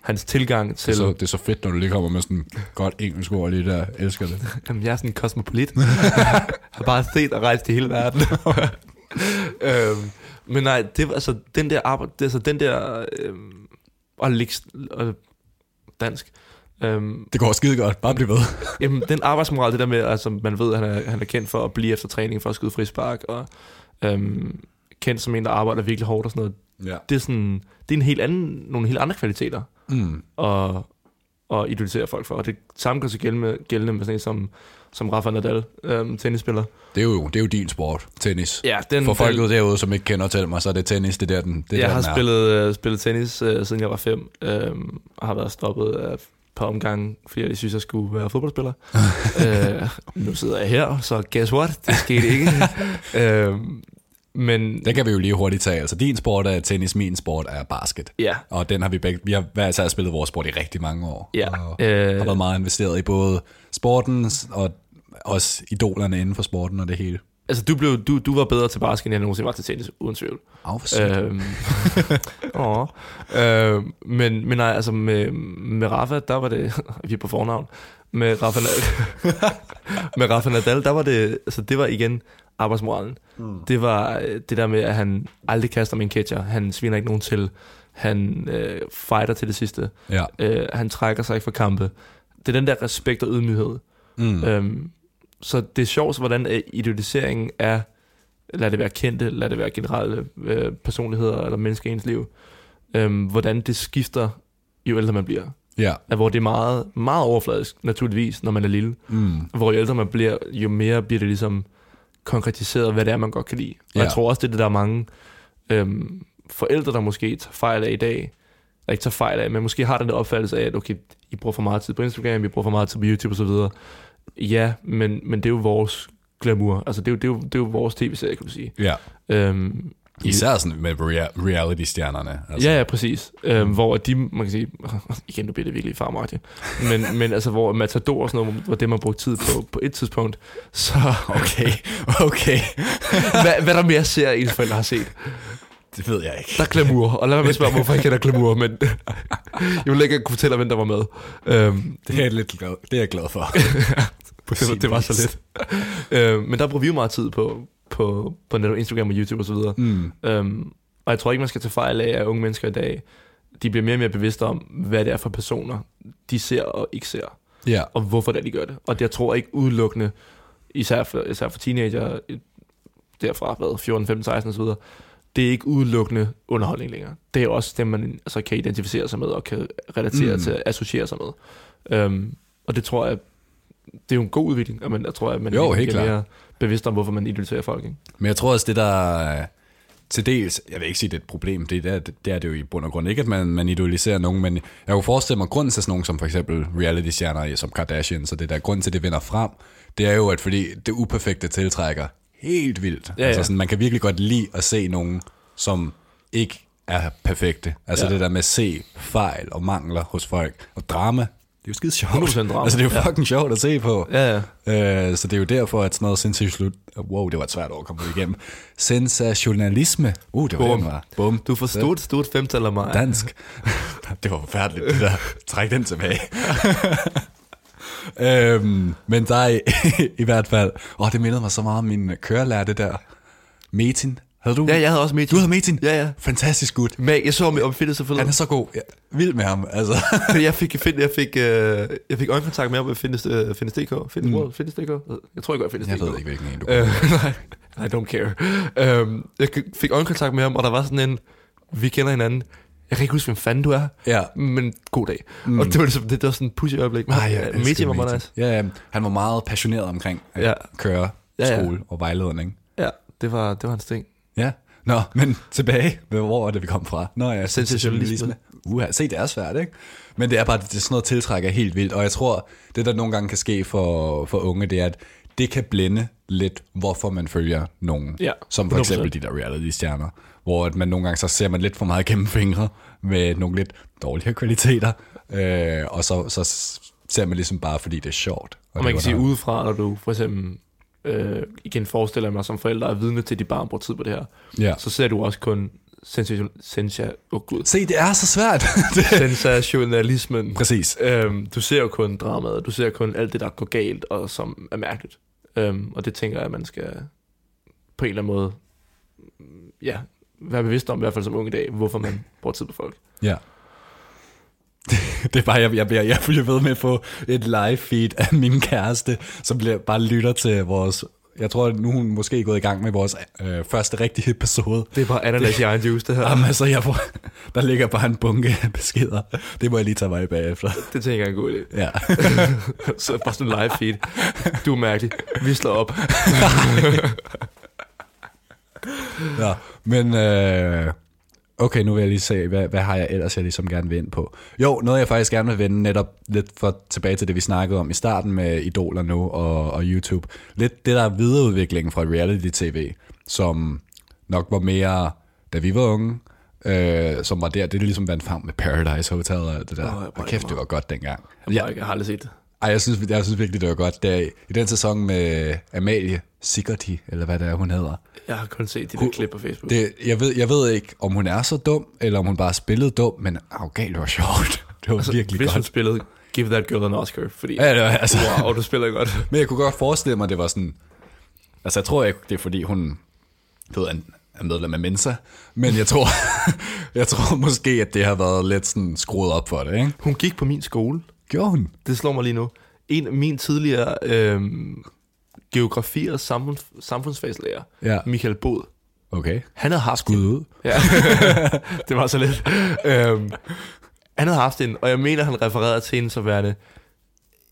hans tilgang Det, til... er så, det er så fedt, når du lige kommer med sådan godt engelsk ord lige der. Jeg elsker det. Jamen, jeg er sådan en kosmopolit. har bare set og rejst i hele verden. øhm, men nej, det var altså den der arbejde, det, altså den der, øhm, og ligge, og dansk, øhm, Det går skide godt. Bare bliv ved. jamen, den arbejdsmoral, det der med, altså man ved, at han er, han er kendt for at blive efter træning, for at skyde frispark, og øhm, kendt som en, der arbejder virkelig hårdt og sådan noget. Ja. Det er sådan, det er en helt anden, nogle helt andre kvaliteter Mm. og, og idolisere folk for. Og det samme gør sig gældende, gældende med sådan en som, som Rafa Nadal, øhm, tennisspiller. Det, er jo, det er jo din sport, tennis. Ja, den, For folket derude, som ikke kender til mig, så er det tennis, det er der, den, det jeg der, har den er. spillet, øh, spillet tennis øh, siden jeg var fem, øh, og har været stoppet af par omgange, fordi jeg synes, jeg skulle være fodboldspiller. øh, nu sidder jeg her, så guess what? Det skete ikke. øh, men Det kan vi jo lige hurtigt tage. Altså, din sport er tennis, min sport er basket. ja, Og den har vi begge, vi har hver især spillet vores sport i rigtig mange år. ja. Og Øh, har været meget investeret i både sporten og også idolerne inden for sporten og det hele. Altså, du, blev, du, du var bedre til basket, end jeg nogensinde var til tennis, uden tvivl. Åh, sygt. Øhm, åh. øhm, men, men nej, altså med, med Rafa, der var det, vi er på fornavn, med Rafa, med Rafa Nadal, der var det, altså det var igen arbejdsmoralen. Mm. Det var øh, det der med, at han aldrig kaster med en catcher, han sviner ikke nogen til, han øh, fighter til det sidste, Ja. øh, han trækker sig ikke fra kampe. Det er den der respekt og ydmyghed. Mm. Øhm, så det er sjovt, hvordan øh, idealiseringen er, lad det være kendte, lad det være generelle øh, personligheder eller mennesker i ens liv, øhm, hvordan det skifter, jo ældre man bliver. Ja. At hvor det er meget, meget overfladisk, naturligvis, når man er lille. Mm. Hvor jo ældre man bliver, jo mere bliver det ligesom konkretiseret, hvad det er, man godt kan lide. Og Ja. jeg tror også, det er det, der er mange øhm, forældre, der måske tager fejl af i dag, eller ikke tager fejl af, men måske har den der opfattelse af, at okay, I bruger for meget tid på Instagram, I bruger for meget tid på YouTube osv. Ja, men, men det er jo vores glamour. Altså, det er jo, det er jo, det er jo vores tv-serie, kan du sige. Ja. Øhm, Især sådan med rea- reality-stjernerne. Altså. Ja, ja, præcis. Øhm, hvor de, man kan sige, igen, nu bliver det virkelig farmagtigt, men, men altså, hvor Matador og sådan noget, hvor det man brugte tid på, på et tidspunkt, så Okay, okay. hvad, hvad der mere ser, ens forældre har set? Det ved jeg ikke. Der er glamour, og lad mig spørge, hvorfor jeg kender glamour, men jeg vil ikke kunne fortælle, hvem der var med. Øhm, Det er, jeg lidt glad, det er jeg glad for. det, var, det var så lidt. øhm, men der bruger vi jo meget tid på, på, på netop Instagram og YouTube osv. Mm. Øhm, og jeg tror ikke, man skal tage fejl af, at unge mennesker i dag, de bliver mere og mere bevidste om, hvad det er for personer, de ser og ikke ser, Ja. og hvorfor det de gør det. Og det, jeg tror ikke udelukkende, især for, især for teenager, derfra, hvad, 14, 15, 16 osv., det er ikke udelukkende underholdning længere. Det er også det, man altså, kan identificere sig med, og kan relatere Mm. til, associere sig med. Øhm, og det tror jeg, det er jo en god udvikling, og man, jeg tror, at man Jo, helt bliver mere bevidst om, hvorfor man identificerer folk. Ikke? Men jeg tror også, det der er til dels, jeg vil ikke sige, det er et problem, det er, det er det jo i bund og grund ikke, at man, man idoliserer nogen, men jeg kunne forestille mig, grunden til sådan nogen som for eksempel reality-stjerner som Kardashian, så det der grund til, at det vinder frem, det er jo, at fordi det uperfekte tiltrækker helt vildt. Ja, altså ja. sådan, man kan virkelig godt lide at se nogen, som ikke er perfekte. Altså Ja. det der med at se fejl og mangler hos folk. Og drama, det er jo skide sjovt. 100% drama. Altså det er jo Ja. fucking sjovt at se på. Ja, ja. Øh, så det er jo derfor, at sådan noget sensationalisme... Wow, det var et svært ord at komme igennem. Sensationalisme. Uh, det var Bum. det, var. Bum. Du forstod stort femtal af mig. Dansk. det var forfærdeligt, det der. Træk den tilbage. øhm, men der er i, hvert fald... Åh, det mindede mig så meget om min kørelærer, det der. Metin. Havde du? Ja, jeg havde også med. Du havde Metin? Ja, ja. Fantastisk gut. Men jeg så ham om fitness Han forleden. er så god. Ja, vild med ham, altså. Fordi jeg fik, find, jeg fik, øh, jeg fik øjenkontakt med ham ved Fitness, øh, Fitness.dk. Fitness Mm. World, Fitness.dk. Jeg tror ikke, jeg Fitness.dk. Jeg ved ikke, hvilken en du Øh, nej, I don't care. Øhm, jeg fik øjenkontakt med ham, og der var sådan en, vi kender hinanden. Jeg kan ikke huske, hvem fanden du er, Ja. men god dag. Mm. Og det var, ligesom, det, det var sådan en pussy øjeblik. Men Ej, elsker Metin var meget nice. Ja, ja, han var meget passioneret omkring at Ja. køre Ja, ja. skole og vejledning. Ja, det var, det var hans ting. Ja. Nå, men tilbage. Hvor er det, vi kom fra? Nå ja, Sensationalisme. Uha, se, det er svært, ikke? Men det er bare, det er sådan noget tiltrækker helt vildt. Og jeg tror, det der nogle gange kan ske for, for unge, det er, at det kan blinde lidt, hvorfor man følger nogen. Ja, Som for 100%. eksempel de der reality-stjerner. Hvor at man nogle gange så ser man lidt for meget gennem fingre med nogle lidt dårligere kvaliteter. Øh, og så, så ser man ligesom bare, fordi det er sjovt. Og det man kan sige udefra, når du for eksempel, øh, igen forestiller mig som forældre er vidne til, at dit barn bruger tid på det her, Ja. så ser du også kun sensation, sensa, oh, gud, Se, det er så svært. sensationalismen. præcis. Øhm, du ser jo kun dramaet, du ser kun alt det, der går galt, og som er mærkeligt. Øhm, og det tænker jeg, at man skal på en eller anden måde ja, være bevidst om, i hvert fald som unge i dag, hvorfor man bruger tid på folk. Ja. Det er bare, jeg, jeg, bliver, jeg bliver ved med at få et live feed af min kæreste, som bliver, bare lytter til vores... Jeg tror, nu er hun måske gået i gang med vores øh, første rigtige episode. Det er bare ananas i egen juice, det her. Jamen, altså, jeg får, der ligger bare en bunke beskeder. Det må jeg lige tage mig bagefter. Det tænker jeg er en god idé. Ja. Så bare sådan en live feed. Du er mærkelig. Vi slår op. ja. Men øh, okay, nu vil jeg lige se, hvad, hvad har jeg ellers, jeg ligesom gerne vil ind på. Jo, noget jeg faktisk gerne vil vende netop lidt for tilbage til det, vi snakkede om i starten med idoler nu og, og YouTube. Lidt det der videreudviklingen fra reality-tv, som nok var mere, da vi var unge, øh, som var der, det er ligesom vandt frem med Paradise Hotel og alt det der. Jeg Oh, brækker kæft, det var godt dengang. Jeg, ja. jeg har aldrig set det. Ej, jeg synes, jeg synes virkelig, det var godt. Der, I den sæson med Amalie Sigerti, eller hvad det er, hun hedder. Jeg har kun set de der Hun- klip på Facebook. Det, jeg, ved, jeg ved ikke, om hun er så dum, eller om hun bare spillede dum, men det var sjovt. Det var altså, virkelig Hvis hun godt. spillede Give That Girl an Oscar, fordi Ja, det var, altså, wow, du spiller godt. Men jeg kunne godt forestille mig, at det var sådan... Altså, jeg tror ikke, det er fordi, hun du ved, er medlem af Mensa, men jeg tror, jeg tror måske, at det har været lidt sådan skruet op for det, ikke? Hun gik på min skole. Gjorde hun? Det slår mig lige nu. En af min tidligere øhm, geografi- og samfunds, samfundsfagslærer, Ja. Michael Bod, Okay. han havde haft Skud ud. Ja, det var så lidt. Øhm, han havde haft en, og jeg mener, han refererede til hende som værende,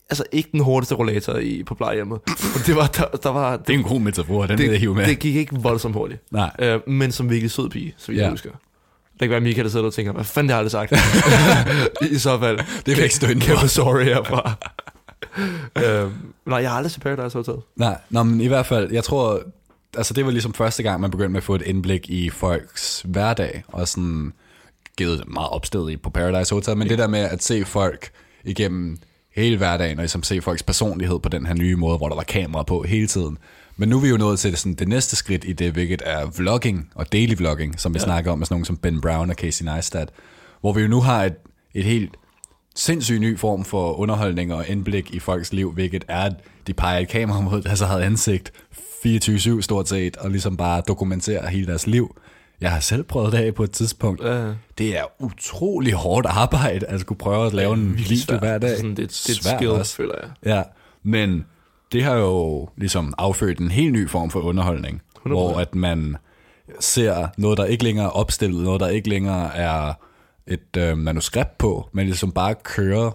altså ikke den hurtigste rollator i, på plejehjemmet. Og det var, der, der var, Det er en god metafor, den vil jeg hive med. det, det gik ikke voldsomt hurtigt. Nej. Øh, men som virkelig sød pige, så vidt Ja. husker. Det kan være, Michael der sidder og tænker, hvad fanden det har jeg aldrig sagt. I, så fald. Det er væk støtten for. Kæmpe sorry herfra. Øhm, nej, jeg har aldrig set Paradise Hotel. Nej, nå, men i hvert fald, jeg tror, altså det var ligesom første gang, man begyndte med at få et indblik i folks hverdag, og sådan givet meget opsted i på Paradise Hotel, men det der med at se folk igennem hele hverdagen, og ligesom se folks personlighed på den her nye måde, hvor der var kamera på hele tiden. Men nu er vi jo nået til det, sådan, det næste skridt i det, hvilket er vlogging og daily vlogging, som vi ja. snakker om med sådan nogen som Ben Brown og Casey Neistat, hvor vi jo nu har et, et helt sindssyg ny form for underholdning og indblik i folks liv, hvilket er, at de peger et kamera mod deres eget ansigt 24-7 stort set, og ligesom bare dokumenterer hele deres liv. Jeg har selv prøvet det af på et tidspunkt. Ja. Det er utrolig hårdt arbejde at skulle prøve at lave en video Svært. hver dag. Altså Sådan, det, det er et skill, også. føler jeg. Ja, men det har jo ligesom affødt en helt ny form for underholdning, 100%. hvor at man ser noget, der ikke længere er opstillet, noget, der ikke længere er et øh, manuskript på, men ligesom bare kører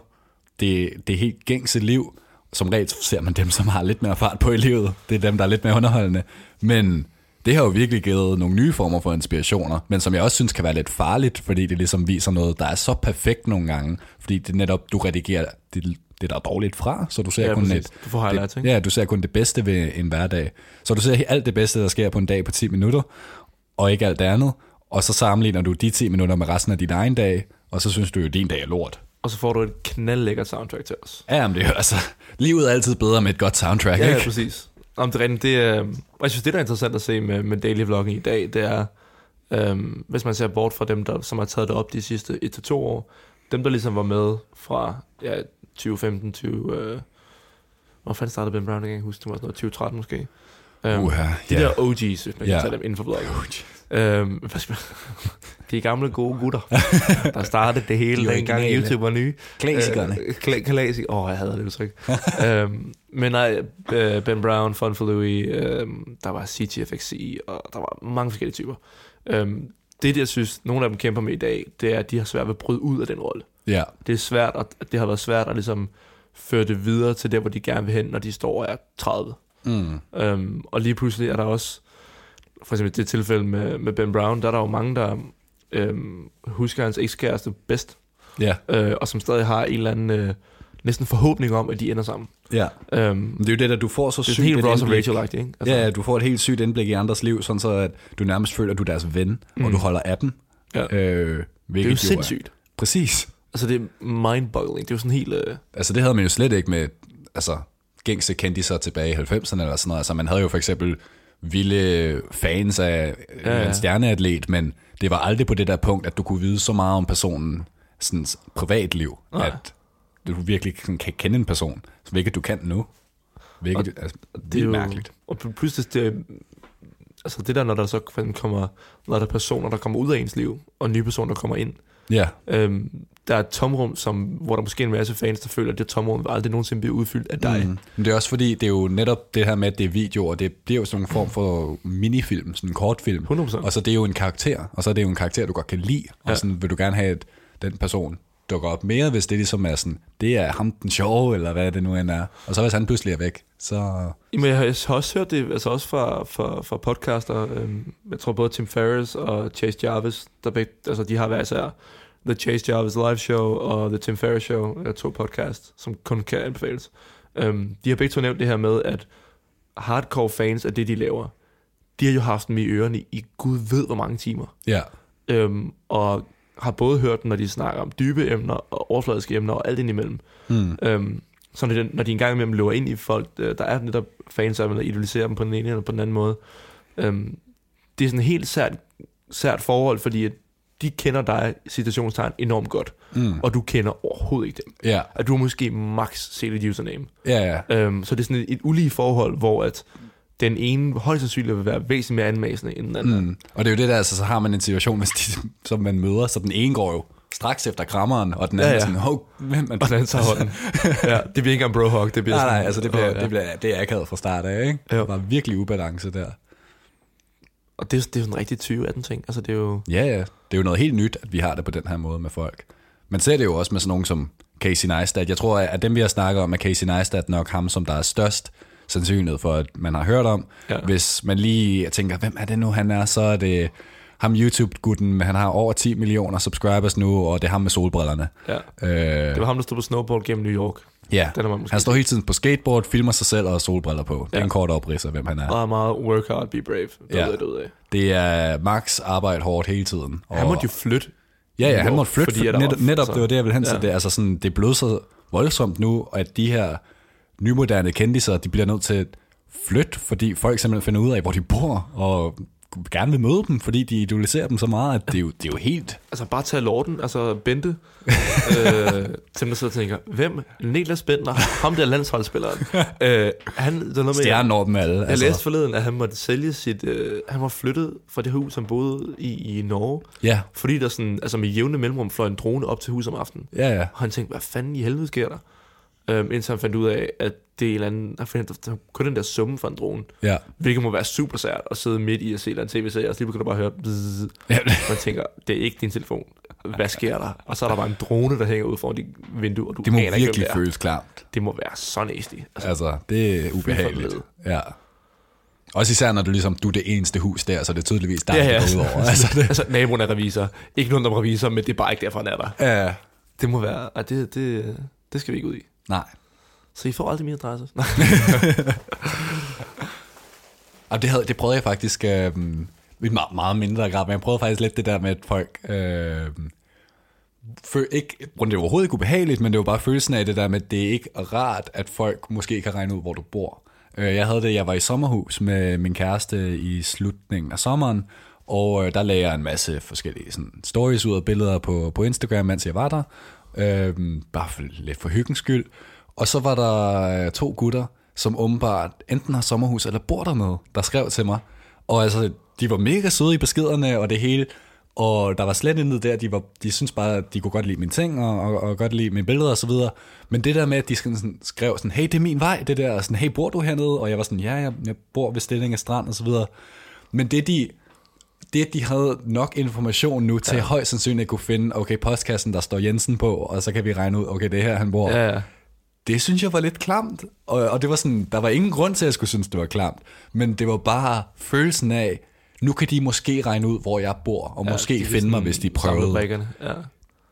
det, det helt gængse liv. Som regel ser man dem, som har lidt mere fart på i livet. Det er dem, der er lidt mere underholdende. Men det har jo virkelig givet nogle nye former for inspirationer, men som jeg også synes kan være lidt farligt, fordi det ligesom viser noget, der er så perfekt nogle gange, fordi det netop, du redigerer det, det der er dårligt fra, så du ser Ja, kun præcis. et, Du får highlights, det? Ja, du ser kun det bedste ved en hverdag. Så du ser alt det bedste, der sker på en dag på 10 minutter, og ikke alt det andet, og så sammenligner du de 10 minutter med resten af din egen dag, og så synes du jo, at din dag er lort. Og så får du et knaldlækkert soundtrack til os. Ja, men det er jo, altså, livet er altid bedre med et godt soundtrack, Ja, ja ikke? præcis. Om det rigtigt, det er, og jeg synes, det der er interessant at se med, med daily vlogging i dag, det er, øhm, hvis man ser bort fra dem, der, som har taget det op de sidste 1-2 år, dem, der ligesom var med fra ja, 2015 til... Øh, hvor fanden startede Ben Brown? Jeg kan ikke huske, det var sådan noget 2013 måske. Um, Uha, de ja. der OG's, hvis man kan Ja. tage dem inden for vlogging. Øhm, de gamle gode gutter, der startede det hele, De dengang. YouTube var ny. Klassikerne. Øh, kla- Klasik. Åh, oh, jeg hader det udtryk. øhm, men nej, øh, Ben Brown, Fun for Louis, øhm, der var CTFXC, og der var mange forskellige typer. Øhm, det, jeg synes, nogle af dem kæmper med i dag, det er, at de har svært ved at bryde ud af den rolle. Ja, Det er svært, at det har været svært at ligesom føre det videre til der, hvor de gerne vil hen, når de står og er 30. mm. Øhm, og lige pludselig er der også, for eksempel det tilfælde med, med Ben Brown, der er der jo mange, der øhm, husker hans ekskæreste bedst, ja, øh, og som stadig har en eller anden øh, næsten forhåbning om, at de ender sammen. ja. Øhm, Men det er jo det, der du får så er sygt helt Ross og. Rachel-agtigt, ikke? Altså, Ja, ja, du får et helt sygt indblik i andres liv, sådan så at du nærmest føler, at du er deres ven, mm. og du holder af dem. Ja. Øh, det er jo sindssygt. Præcis. Altså, det er mind-boggling. Det er jo sådan helt... Øh, Altså det havde man jo slet ikke med altså, gængse kendiser tilbage i 90'erne eller sådan noget. Altså man havde jo for eksempel vilde fans af Ja, ja, ja. en stjerneatlet, men det var aldrig på det der punkt, at du kunne vide så meget om personen sådan privatliv, Nej. at du virkelig kan kende en person, hvilket du kan nu. Hvilket Og altså, det det er jo, mærkeligt. Og pl- pludselig, det, altså det der, når der så kommer, når der er personer, der kommer ud af ens liv, og nye personer, der kommer ind, Ja, øhm, der er et tomrum, som, hvor der måske er en masse fans, der føler, at det tomrum aldrig nogensinde blive udfyldt af dig. Mm. Men det er også fordi, det er jo netop det her med, at det er video, og det bliver jo sådan en form for minifilm, sådan en kortfilm. 100%. Og så det er jo en karakter, og så er det jo en karakter, du godt kan lide, og Ja. sådan vil du gerne have, at den person dukker op mere, hvis det ligesom er sådan, det er ham den sjove, eller hvad det nu end er. Og så hvis han pludselig er væk, så... Jamen, jeg har også hørt det, altså også fra, fra, fra podcaster, øhm, jeg tror både Tim Ferriss og Chase Jarvis, der begge, altså de har hver især The Chase Jarvis Live Show og The Tim Ferriss Show, er to podcast, som kun kan anbefales. Øhm, de har begge to nævnt det her med, at hardcore fans af det, de laver, de har jo haft dem i ørerne i gud ved hvor mange timer. Ja, Øhm, og har både hørt dem, når de snakker om dybe emner og overfladiske emner og alt indimellem. mm. Øhm, Så når de, når de engang imellem løber ind i folk, øh, der er netop fans af dem, der idoliserer dem på den ene eller på den anden måde. Øhm, det er sådan et helt sært, sært forhold, fordi at de kender dig, citationstegn, enormt godt, Mm. og du kender overhovedet ikke dem. Ja, At du har måske max set et username. ja, ja. Øhm, så det er sådan et, et ulige forhold, hvor at den ene højst sandsynligt vil være væsentligt mere anmasende end den anden. Mm. Og det er jo det der, altså, så har man en situation, hvis de, som man møder, så den ene går jo straks efter krammeren, og den anden Ja, ja, sådan, hov, hvem er Og den anden tager hånden. ja, det bliver ikke engang bro hug, det bliver Nej, sådan, nej, altså det bliver, Åh, ja. det bliver det er akavet fra start af, ikke? Jo. Det var virkelig ubalance der. Og det, er- det er sådan en rigtig 2018 ting. Altså det er jo... Ja, ja. Det er jo noget helt nyt, at vi har det på den her måde med folk. Man ser det jo også med sådan nogen som Casey Neistat. Jeg tror, at dem vi har snakket om, er Casey Neistat nok ham, som der er størst sandsynlighed for, at man har hørt om. Ja. Hvis man lige tænker, hvem er det nu, han er, så er det ham YouTube-gutten, han har over 10 millioner subscribers nu, og det er ham med solbrillerne. Ja. Øh, Det var ham, der stod på snowboard gennem New York. Ja, Den er man måske han står hele tiden på skateboard, filmer sig selv og har solbriller på. Det er Ja. en kort oprids af, hvem han er. Meget, meget work hard, be brave. Det Ja. ja. ved af. Det er max arbejde hårdt hele tiden. Han måtte jo flytte. Ja, ja, han måtte flytte, fordi der netop, netop så- det var det, jeg ville hen til. Ja. Det, er altså sådan, det blevet så voldsomt nu, at de her nymoderne kendiser, de bliver nødt til at flytte, fordi folk simpelthen finder ud af, hvor de bor, og gerne vil møde dem, fordi de idoliserer dem så meget, at det er jo, det er jo helt... Altså bare tage Lorden, altså Bente, øh, til der sidder og tænker, hvem? Niklas Bentner, ham der landsholdsspilleren. øh, han, det er noget med, Stjernen over dem alle. Jeg Altså, læste forleden, at han måtte sælge sit... Øh, han var flyttet fra det hus, han boede i i Norge, ja, fordi der sådan, altså med jævne mellemrum fløj en drone op til huset om aftenen. ja, ja. Og han tænkte, hvad fanden i helvede sker der? Øhm, indtil han fandt ud af, at det er en eller anden, han fandt der kun den der summe for en drone, ja. hvilket må være super sært at sidde midt i at se en eller tv-serie, og så lige kan du bare høre, bzzz, ja. man tænker, det er ikke din telefon. Hvad sker der? Og så er der bare en drone, der hænger ud foran dit vindue, og du Det må aner ikke, virkelig det er. føles klamt. Det må være så næsty. Altså, Altså, det er ubehageligt. Ja. Også især, når du ligesom, du er det eneste hus der, så det er tydeligvis dig, Ja, ja, der over. Altså, det, altså, naboen er revisor. Ikke nogen om revisor, men det er bare ikke derfor, han er der. ja. Det må være, og det, det, det skal vi ikke ud i. Nej. Så I får aldrig min adresse. Nej. Og det, havde, det prøvede jeg faktisk øh, i meget, meget mindre grad, men jeg prøvede faktisk lidt det der med, at folk... Øh, føl, ikke, det var overhovedet ikke ubehageligt, men det var bare følelsen af det der med, at det er ikke rart, at folk måske kan regne ud, hvor du bor. Øh, jeg havde det, jeg var i sommerhus med min kæreste i slutningen af sommeren, og øh, der lagde jeg en masse forskellige sådan, stories ud af billeder på, på Instagram, mens jeg var der. Øh, bare for, lidt for hyggens skyld. Og så var der øh, to gutter, som åbenbart enten har sommerhus eller bor dernede, der skrev til mig. Og altså, de var mega søde i beskederne og det hele. Og der var slet intet der, de, var, de synes bare, at de kunne godt lide mine ting, og, og, og godt lide mine billeder og så videre. Men det der med, at de sådan, sådan, skrev sådan, hey, det er min vej, det der, og sådan, hey, bor du hernede? Og jeg var sådan, ja, jeg, jeg bor ved Stilling af Strand og så videre. Men det de, det de havde nok information nu til ja. højst sandsynligt at kunne finde, okay, postkassen, der står Jensen på, og så kan vi regne ud, okay, det er her, han bor. ja, ja. Det synes jeg var lidt klamt, og, og det var sådan, der var ingen grund til, at jeg skulle synes, det var klamt, men det var bare følelsen af, nu kan de måske regne ud, hvor jeg bor, og ja, måske finde mig, hvis de prøvede. Ja.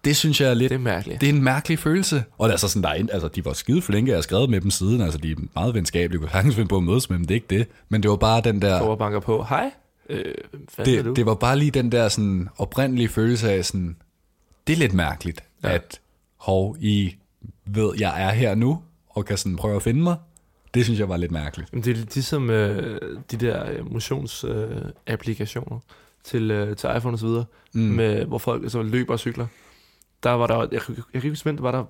Det synes jeg er lidt... Det er mærkeligt. Det er en mærkelig følelse. Og altså sådan, der er, altså, de var skide flinke, jeg har skrevet med dem siden, altså de er meget venskabelige, kunne sagtens finde på at mødes med dem, det er ikke det. Men det var bare den der... Over banker på. Hej. Øh, det, det var bare lige den der sådan oprindelige følelse af sådan, det er lidt mærkeligt, ja. At hov, I ved, jeg er her nu, og kan sådan prøve at finde mig. Det synes jeg var lidt mærkeligt. Men det er ligesom øh, de der øh, motionsapplikationer øh, til, øh, til iPhone og så videre, mm. med, hvor folk altså, løber og cykler. Der var der, jeg, jeg, kan ikke huske, hvem det var der,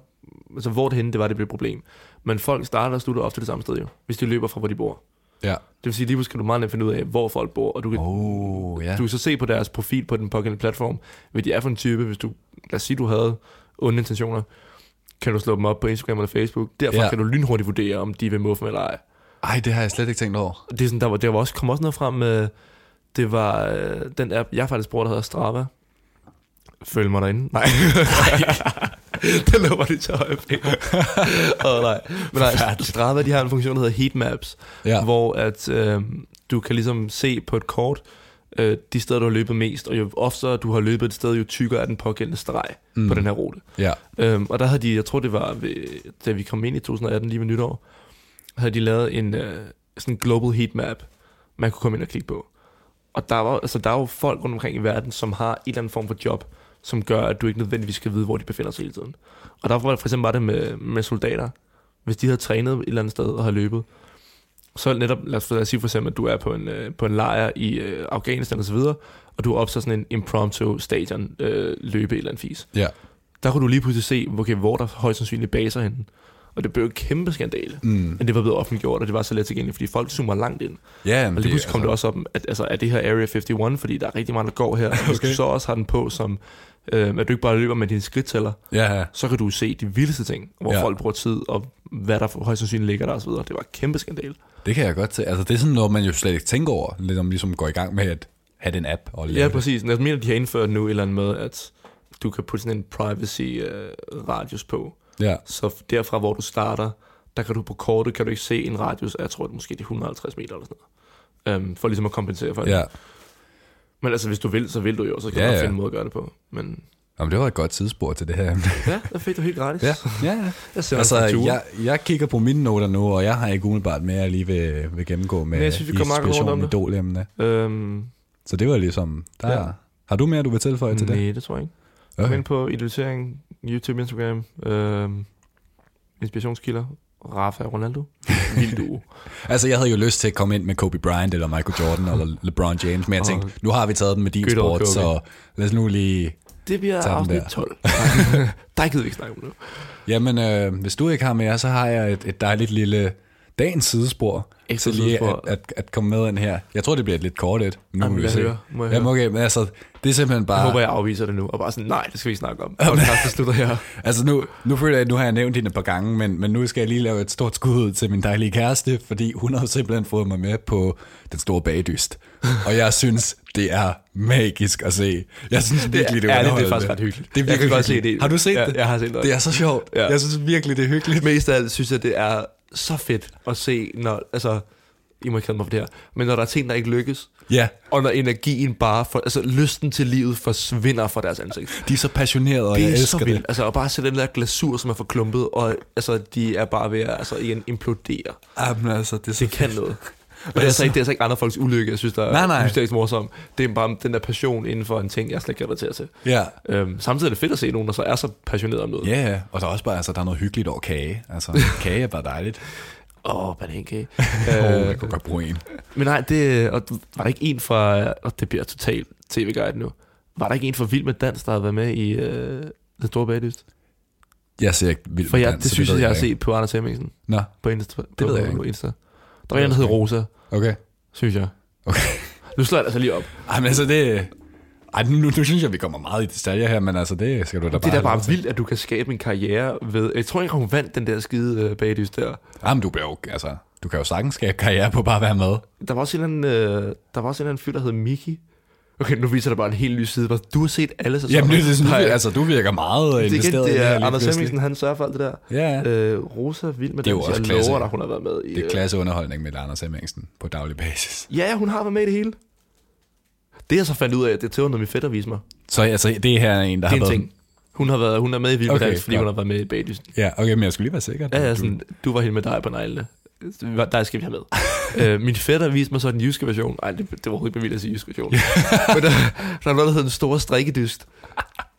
altså hvor det henne, det var, det blev et problem. Men folk starter og slutter ofte det samme sted jo, hvis de løber fra, hvor de bor. Ja. Det vil sige, lige pludselig kan du meget nemt finde ud af, hvor folk bor, og du kan, Oh, ja. du kan så se på deres profil på den pågældende platform, hvad de er for en type, hvis du, lad os sige, du havde onde intentioner, kan du slå dem op på Instagram eller Facebook. Derfra Ja. ja. kan du lynhurtigt vurdere, om de vil muffe eller ej. Ej, det har jeg slet ikke tænkt over. Det er sådan, der var, der var også, kom også noget frem med, det var øh, den app, jeg faktisk bruger, der hedder Strava. Følg mig derinde. Nej. den løber de til højre ben. Åh, nej. Men nej, Strava, de har en funktion, der hedder Heatmaps, Ja. hvor at øh, du kan ligesom se på et kort, øh, de steder, du har løbet mest, og jo oftere du har løbet et sted, jo tykkere er den pågældende streg mm. på den her rute. Ja. Øhm, og der havde de, jeg tror det var, ved, da vi kom ind i 2018, lige ved nytår, havde de lavet en øh, sådan global heatmap, man kunne komme ind og klikke på. Og der, var, altså, der er jo folk rundt omkring i verden, som har en eller anden form for job, som gør, at du ikke nødvendigvis skal vide, hvor de befinder sig hele tiden. Og der var for eksempel var det med, med soldater, hvis de havde trænet et eller andet sted og har løbet, så netop, lad os, lad os sige for eksempel, at du er på en, øh, på en lejr i øh, Afghanistan osv., og, og du optager sådan en impromptu stadion øh, løbe et eller andet fis. Ja. Der kunne du lige pludselig se, okay, hvor der højst sandsynligt baser henne. Og det blev en kæmpe skandale. Mm. Men det var blevet offentliggjort, og det var så let tilgængeligt, fordi folk zoomer langt ind. Ja, Og men lige pludselig kom det altså, også op, at altså, er det her Area 51, fordi der er rigtig mange, der går her. Og Hvis Okay. du så også har den på, som øh, at du ikke bare løber med din skridttæller, Ja, ja. så kan du se de vildeste ting, hvor Ja. folk bruger tid, og hvad der højst sandsynligt ligger der osv. Det var et kæmpe skandale. Det kan jeg godt til. Altså, det er sådan noget, man jo slet ikke tænker over, lidt om ligesom går i gang med at have den app og Ja, præcis. Jeg mener, de har indført nu et eller andet med, at du kan putte sådan en privacy øh, radius på. Ja, Så derfra, hvor du starter, der kan du på kortet, kan du ikke se en radius af, jeg tror, det måske de 150 meter eller sådan noget. Um, for ligesom at kompensere for det. ja. Men altså, hvis du vil, så vil du jo, så kan Ja, du ja. finde en måde at gøre det på. Men Jamen, det var et godt tidsspor til det her. ja, der fik du helt gratis. ja, ja, ja. Jeg ser Altså, altså, jeg, jeg kigger på mine noter nu, og jeg har ikke umiddelbart mere, jeg lige vil, vil gennemgå med Men jeg synes, vi kommer meget rundt om det. idolemne. Øhm, Så det var ligesom, der Ja. Har du mere, du vil tilføje til det? nej, det tror jeg ikke. Okay. ind på idealisering, YouTube, Instagram, øhm, inspirationskilder, Rafa Ronaldo, vild duo. Altså, jeg havde jo lyst til at komme ind med Kobe Bryant, eller Michael Jordan, eller LeBron James, men jeg tænkte, nu har vi taget den med din Good sport, så lad os nu lige... Det bliver afsnit der. 12. der gider vi ikke snakke om nu. Jamen, øh, hvis du ikke har mere, så har jeg et, et dejligt lille dagens sidespor, Ekstra til lige sidespor. at, at, at komme med ind her. Jeg tror, det bliver et lidt kort et. Nu Jamen, må vi se. høre. Må jeg Jamen, okay, men altså, det er simpelthen bare... Jeg håber, jeg afviser det nu, og bare sådan, nej, det skal vi snakke om. Podcast slutter her. Altså nu, nu føler jeg, at nu har jeg nævnt hende et par gange, men, men nu skal jeg lige lave et stort skud ud til min dejlige kæreste, fordi hun har simpelthen fået mig med på den store bagdyst. Og jeg synes, det er magisk at se. Jeg synes virkelig, det er, ærligt, det er faktisk ret hyggeligt. Det er jeg kan virkelig godt se det. Har du set ja, det? Jeg har set det. Det er så sjovt. Ja. Jeg synes virkelig, det er hyggeligt. Mest af alt synes jeg, det er så fedt at se, når, altså, I må ikke kalde mig for det her, men når der er ting, der ikke lykkes, Ja, og når energien bare, for, altså lysten til livet forsvinder fra deres ansigt. de er så passionerede, og Det jeg er så elsker vildt. det. Altså at bare se den der glasur, som er forklumpet, og altså, de er bare ved at altså, igen implodere. Jamen, altså, det er så Det kan noget. Og det er, altså ikke, det er altså ikke andre folks ulykke, jeg synes, der Nej, er nej. hysterisk morsom. Det er bare den der passion inden for en ting, jeg slet ikke kan relatere til. Ja. Øhm, samtidig er det fedt at se nogen, der så er så passioneret om noget. Ja, ja. og der er også bare, altså, der er noget hyggeligt over kage. Altså, kage er bare dejligt. Åh, oh, banankage. Åh, oh, Øh, jeg kunne godt bruge en. Men nej, det, og var der ikke en fra, og det bliver totalt tv-guide nu, var der ikke en fra Vild med Dans, der havde været med i øh, Den Store Bagdyst? Jeg ser ikke vildt For med jeg, dans, det så synes jeg, ved jeg har set på Anders Hemmingsen Nå, på Insta. Det ved på, jeg ikke. På Insta. Der var en, der hed Rosa, okay. synes jeg. Okay. Nu slår jeg altså lige op. Ej, men altså det... Ej, nu, nu, nu synes jeg, vi kommer meget i detaljer her, men altså det skal du da bare Det er da bare vildt, at du kan skabe en karriere ved... Jeg tror ikke, hun vandt den der skide øh, bagdyst der. Ej, men du bliver jo, altså, du kan jo sagtens skabe karriere på bare at være med. Der var også en eller anden, øh, der var også en eller anden fyr, der hed Miki. Okay, nu viser der bare en helt ny side. Du har set alle sæsoner. Jamen, det er sådan, Nej, altså, du virker meget det, er igen, investeret i det det her er Anders. Hemmingsen, han sørger for alt det der. Ja, ja. Øh, Rosa Vild med Det er dans. også Jeg klasse. lover dig, hun har været med i... Det er øh, klasseunderholdning med Anders Hemmingsen på daglig basis. Ja, hun har været med i det hele. Det jeg så fandt ud af, det noget min fætter vise mig. Så altså, det her er en, der Det er har en været... ting. Hun har været, hun er med i Vild Okay, Dans, fordi godt. hun har været med i Bagdysten. Ja, okay, men jeg skulle lige være sikker. Ja, ja, Du- sådan, du var helt med dig på neglene. Der skal vi have med. øh, min fætter viste mig så den jyske version. Nej, det, det var overhovedet ikke bevilligt at sige jysk version. Men der, der er noget, der hedder den store strikkedyst.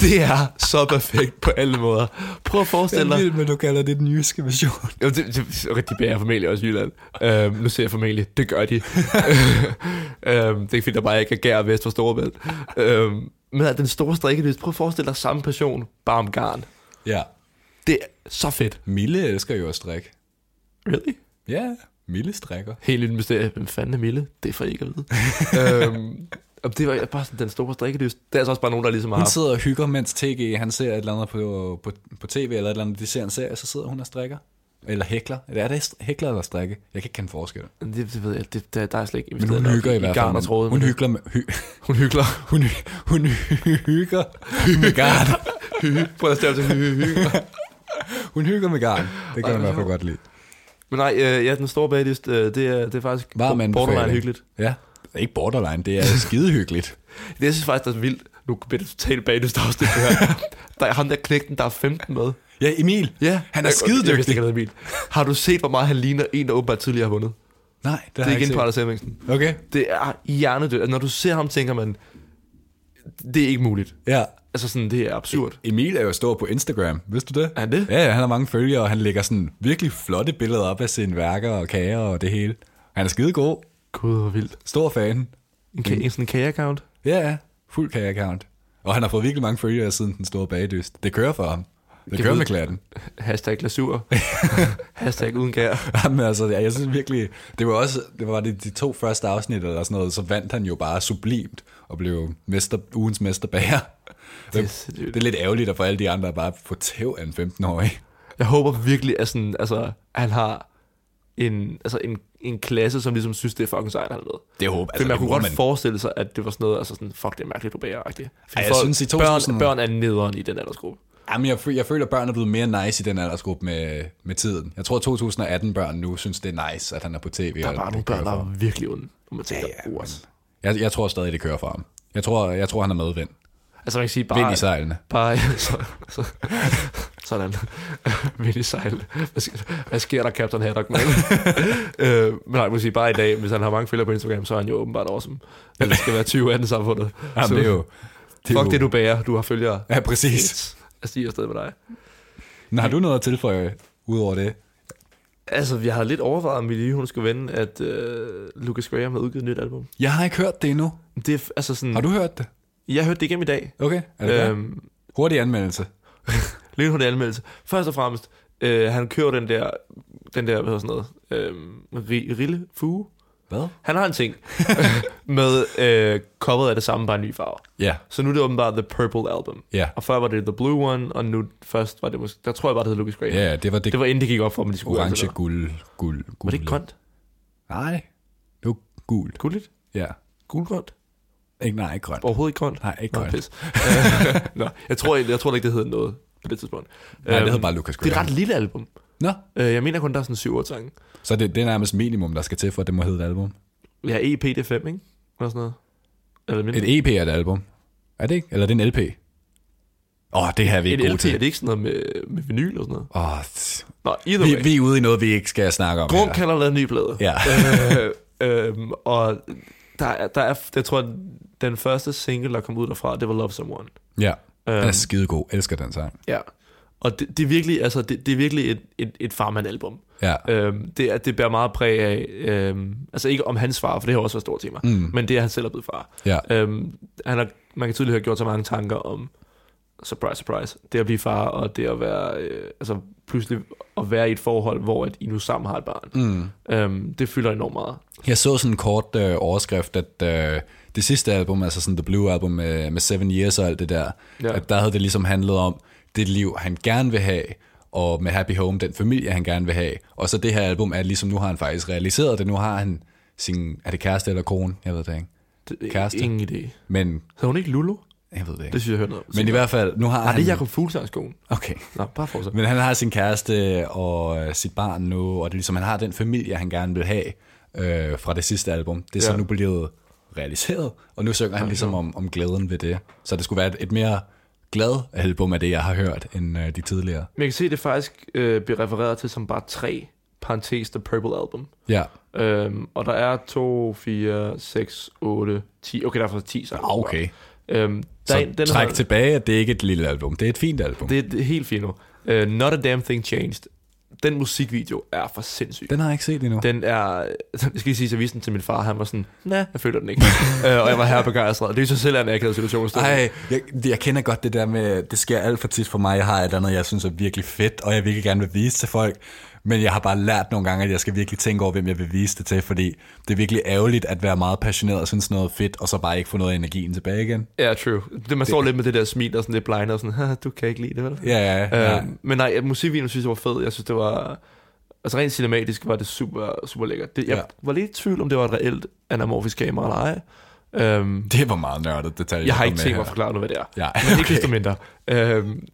Det er så perfekt på alle måder. Prøv at forestille er dig. vild med, du kalder det den jyske version. Jo, det, det, okay, de bærer formentlig også Jylland. Øhm, nu ser jeg formentlig, det gør de. øhm, det er ikke fordi, der bare ikke er gær vest for Storebælt. Øhm, men den store strikkedyst, prøv at forestille dig samme passion, bare om garn. Ja. Det er så fedt. Mille elsker jo at strikke. Really? Ja, Mille strikker. Helt lille mysterie. Hvem fanden er Mille? Det er for ikke at vide. øhm, og det var bare sådan, den store strikkedyst. Det er altså også bare nogen, der ligesom har Hun haft. sidder og hygger, mens TG han ser et eller andet på, på, på tv, eller et eller andet, de ser en serie, så sidder hun og strikker. Eller hækler. Eller er det hækler eller strikke? Jeg kan ikke kende forskel. Det, det ved jeg, det, der, der er slet ikke Men hun hygger i, hvert fald. garn tråde. Hun hygger med, hy, Hun hygger. hun, hun hygger med garn. Prøv at stave til hy, hygger. Hun hygger med garn. Det kan man i hvert fald godt lide. Men nej, øh, ja, den store bagdyst, øh, det, er, det er faktisk Varm borderline hyggeligt. Ja, ikke borderline, det er skide hyggeligt. Det jeg synes faktisk, der er vildt. Nu bliver det totalt bagdyst afsnit det her. der er ham der knægten, der er 15 med. Ja, Emil. Ja, Han er skidedygtig. Jeg vidste ikke, han Emil. Har du set, hvor meget han ligner en, der åbenbart tidligere har vundet? Nej, det, Det er igen Anders Hemmingsen. Okay. Det er hjernedødt. Altså, når du ser ham, tænker man, det er ikke muligt. Ja. Altså sådan, det er absurd. Emil er jo stor på Instagram, vidste du det? Er han det? Ja, ja, han har mange følgere, og han lægger sådan virkelig flotte billeder op af sine værker og kager og det hele. Han er skide god. Gud, hvor vildt. Stor fan. En, ka- en sådan en kage-account. Ja, ja. Fuld kage-account. Og han har fået virkelig mange følgere siden den store bagdyst. Det kører for ham. Det kører med klatten. Hashtag glasur. Hashtag uden kær. Jamen altså, ja, jeg synes virkelig, det var også, det var de, de to første afsnit eller sådan noget, så vandt han jo bare sublimt og blev mester, ugens mesterbager. Det er Det, er lidt ærgerligt at få alle de andre bare få tæv af en 15-årig. Jeg håber virkelig, at sådan, altså, han har en, altså en, en klasse, som ligesom synes, det er fucking sejt, han med. Det håber Altså, man kunne godt man. forestille sig, at det var sådan noget, altså sådan, fuck, det er mærkeligt, du agtigt. Ej, jeg synes, i 2000 børn, børn er nederen i den aldersgruppe. Jamen, jeg, jeg føler, at børn er blevet mere nice i den aldersgruppe med, med tiden. Jeg tror, at 2018-børn nu synes, det er nice, at han er på tv. Der er bare nogle børn, der er virkelig onde. Ja, ja, men- Jeg, jeg tror stadig, det kører for ham. Jeg tror, jeg tror han er medvind. Altså man kan sige Vind i bare, sejlene. bare så, så, sådan, vind i sejl. Hvad, sk- hvad sker der, Captain Haddock, man? øh, men nej, jeg må sige, bare i dag, hvis han har mange følgere på Instagram, så er han jo åbenbart awesome. Det skal være 20 af den samfundet. Jamen, Så det er jo... Det er Fuck jo, det, du bærer. Du har følgere. Ja, præcis. Jeg stiger afsted med dig. Nå, har du noget at tilføje ud over det? Altså, jeg har lidt overvejet, om vi lige hun skulle vende, at øh, Lucas Graham har udgivet et nyt album. Jeg har ikke hørt det endnu. Det er altså sådan... Har du hørt det? Jeg hørte det igennem i dag. Okay, er det øhm, Hurtig anmeldelse. lidt hurtig anmeldelse. Først og fremmest, øh, han kører den der, den der, hvad hedder sådan noget, øh, ri- rille fuge. Hvad? Han har en ting med øh, coveret af det samme, bare en ny farve. Ja, Så nu er det åbenbart The Purple Album. ja. Og før var det The Blue One, og nu først var det måske, der tror jeg bare, det hed Lucas Graham. Ja, det var det, Det var inden det gik op for dem, de skulle orange, guld, guld, noget. Var guld. det ikke grønt? Nej, det var gult. Gulligt? Ja. Gulgrønt? Ikke, nej, ikke grønt. Overhovedet ikke grønt? Nej, ikke Nå, grønt. pis. Nå, jeg tror, jeg, jeg tror ikke, det hed noget på det tidspunkt. Nej, det Øhm, hed bare Lucas Det er et Graham. ret lille album. Nå, Øh, Jeg mener kun, der er sådan 7-8 sange. så det, det er nærmest minimum, der skal til, for at det må hedde et album. Ja, EP det er 5, ikke? Eller sådan noget. Eller mindre. Et EP er et album. Er det ikke? Eller er det en LP? Åh, oh, det her er vi ikke gode LP, til. er det ikke sådan noget med, med vinyl og sådan noget? Åh, Nå, either vi, way. vi er ude i noget, vi ikke skal snakke om Grunk her. kan have lavet en ny plade. Ja. øh, øhm, og der er, der er, jeg tror, den første single, der kom ud derfra, det var Love Someone. ja, den er Øhm, skidegod. Elsker den sang. ja. Og det, det er virkelig, altså, det, det er virkelig et, et, et farmand-album. Ja. Øhm, det, det bærer meget præg af, øhm, altså ikke om hans far, for det har også været et stort tema, Mm. men det er, han selv er blevet far. Ja. Øhm, han har, man kan tydeligt have gjort så mange tanker om, surprise, surprise, det at blive far, og det at være, øh, altså pludselig at være i et forhold, hvor at I nu sammen har et barn. Mm. Øhm, det fylder enormt meget. Jeg så sådan en kort øh, overskrift, at øh, det sidste album, altså sådan The Blue Album med, med Seven Years og alt det der, ja. at der havde det ligesom handlet om det liv, han gerne vil have, og med Happy Home, den familie, han gerne vil have. Og så det her album er ligesom, nu har han faktisk realiseret det, nu har han sin, er det kæreste eller kone? Jeg ved det ikke. Det, Kæreste. Ingen idé. Men, Hedder hun ikke Lulu? jeg ved det ikke. Det synes jeg, jeg hørte noget. Men i hvert fald, nu har Nej, han... det er Jacob Fuglsangs kone. Okay. Nå, bare fortsæt. Men han har sin kæreste og øh, sit barn nu, og det er ligesom, han har den familie, han gerne vil have øh, fra det sidste album. Det er så Ja. nu blevet realiseret, og nu synger han ligesom om, om glæden ved det. Så det skulle være et, et mere glad album af det, jeg har hørt, end øh, de tidligere. Men jeg kan se, det faktisk øh, bliver refereret til som bare tre, parentes, The Purple Album. Ja, Øhm, og der er 2, 4, 6, 8, 10. Okay, der er faktisk 10 sange. ah, okay. Øhm, der Så er en- den træk har- tilbage, at det ikke er et lille album. Det er et fint album. Det er, er helt fint nu. Uh, Not a Damn Thing Changed. Den musikvideo er for sindssyg. Den har jeg ikke set endnu. Den er... Jeg skal lige sige, at jeg viste den til min far. Han var sådan, nej, jeg føler den ikke. uh, og jeg var her begejstret. Det er sig selv en akavet situation. at stå i. Ej, jeg, jeg kender godt det der med, det sker alt for tit for mig. Jeg har et eller andet, jeg synes er virkelig fedt, og jeg virkelig gerne vil vise til folk. Men jeg har bare lært nogle gange, at jeg skal virkelig tænke over, hvem jeg vil vise det til, fordi det er virkelig ærgerligt at være meget passioneret og synes noget fedt, og så bare ikke få noget af energien tilbage igen. Ja, true. Det, man står lidt med det der smil og sådan lidt blind og sådan, "Haha, du kan ikke lide det, vel? Ja, ja, ja. Øh, men nej, musikvideoen synes jeg var fed. Jeg synes, det var... Altså rent cinematisk var det super, super lækkert. Det, jeg Ja. var lidt i tvivl, om det var et reelt anamorfisk kamera eller ej. Øhm, Det var meget nørdet detalje. jeg har ikke tænkt mig at forklare noget, hvad det er. Ja, Men ikke desto mindre. Øhm,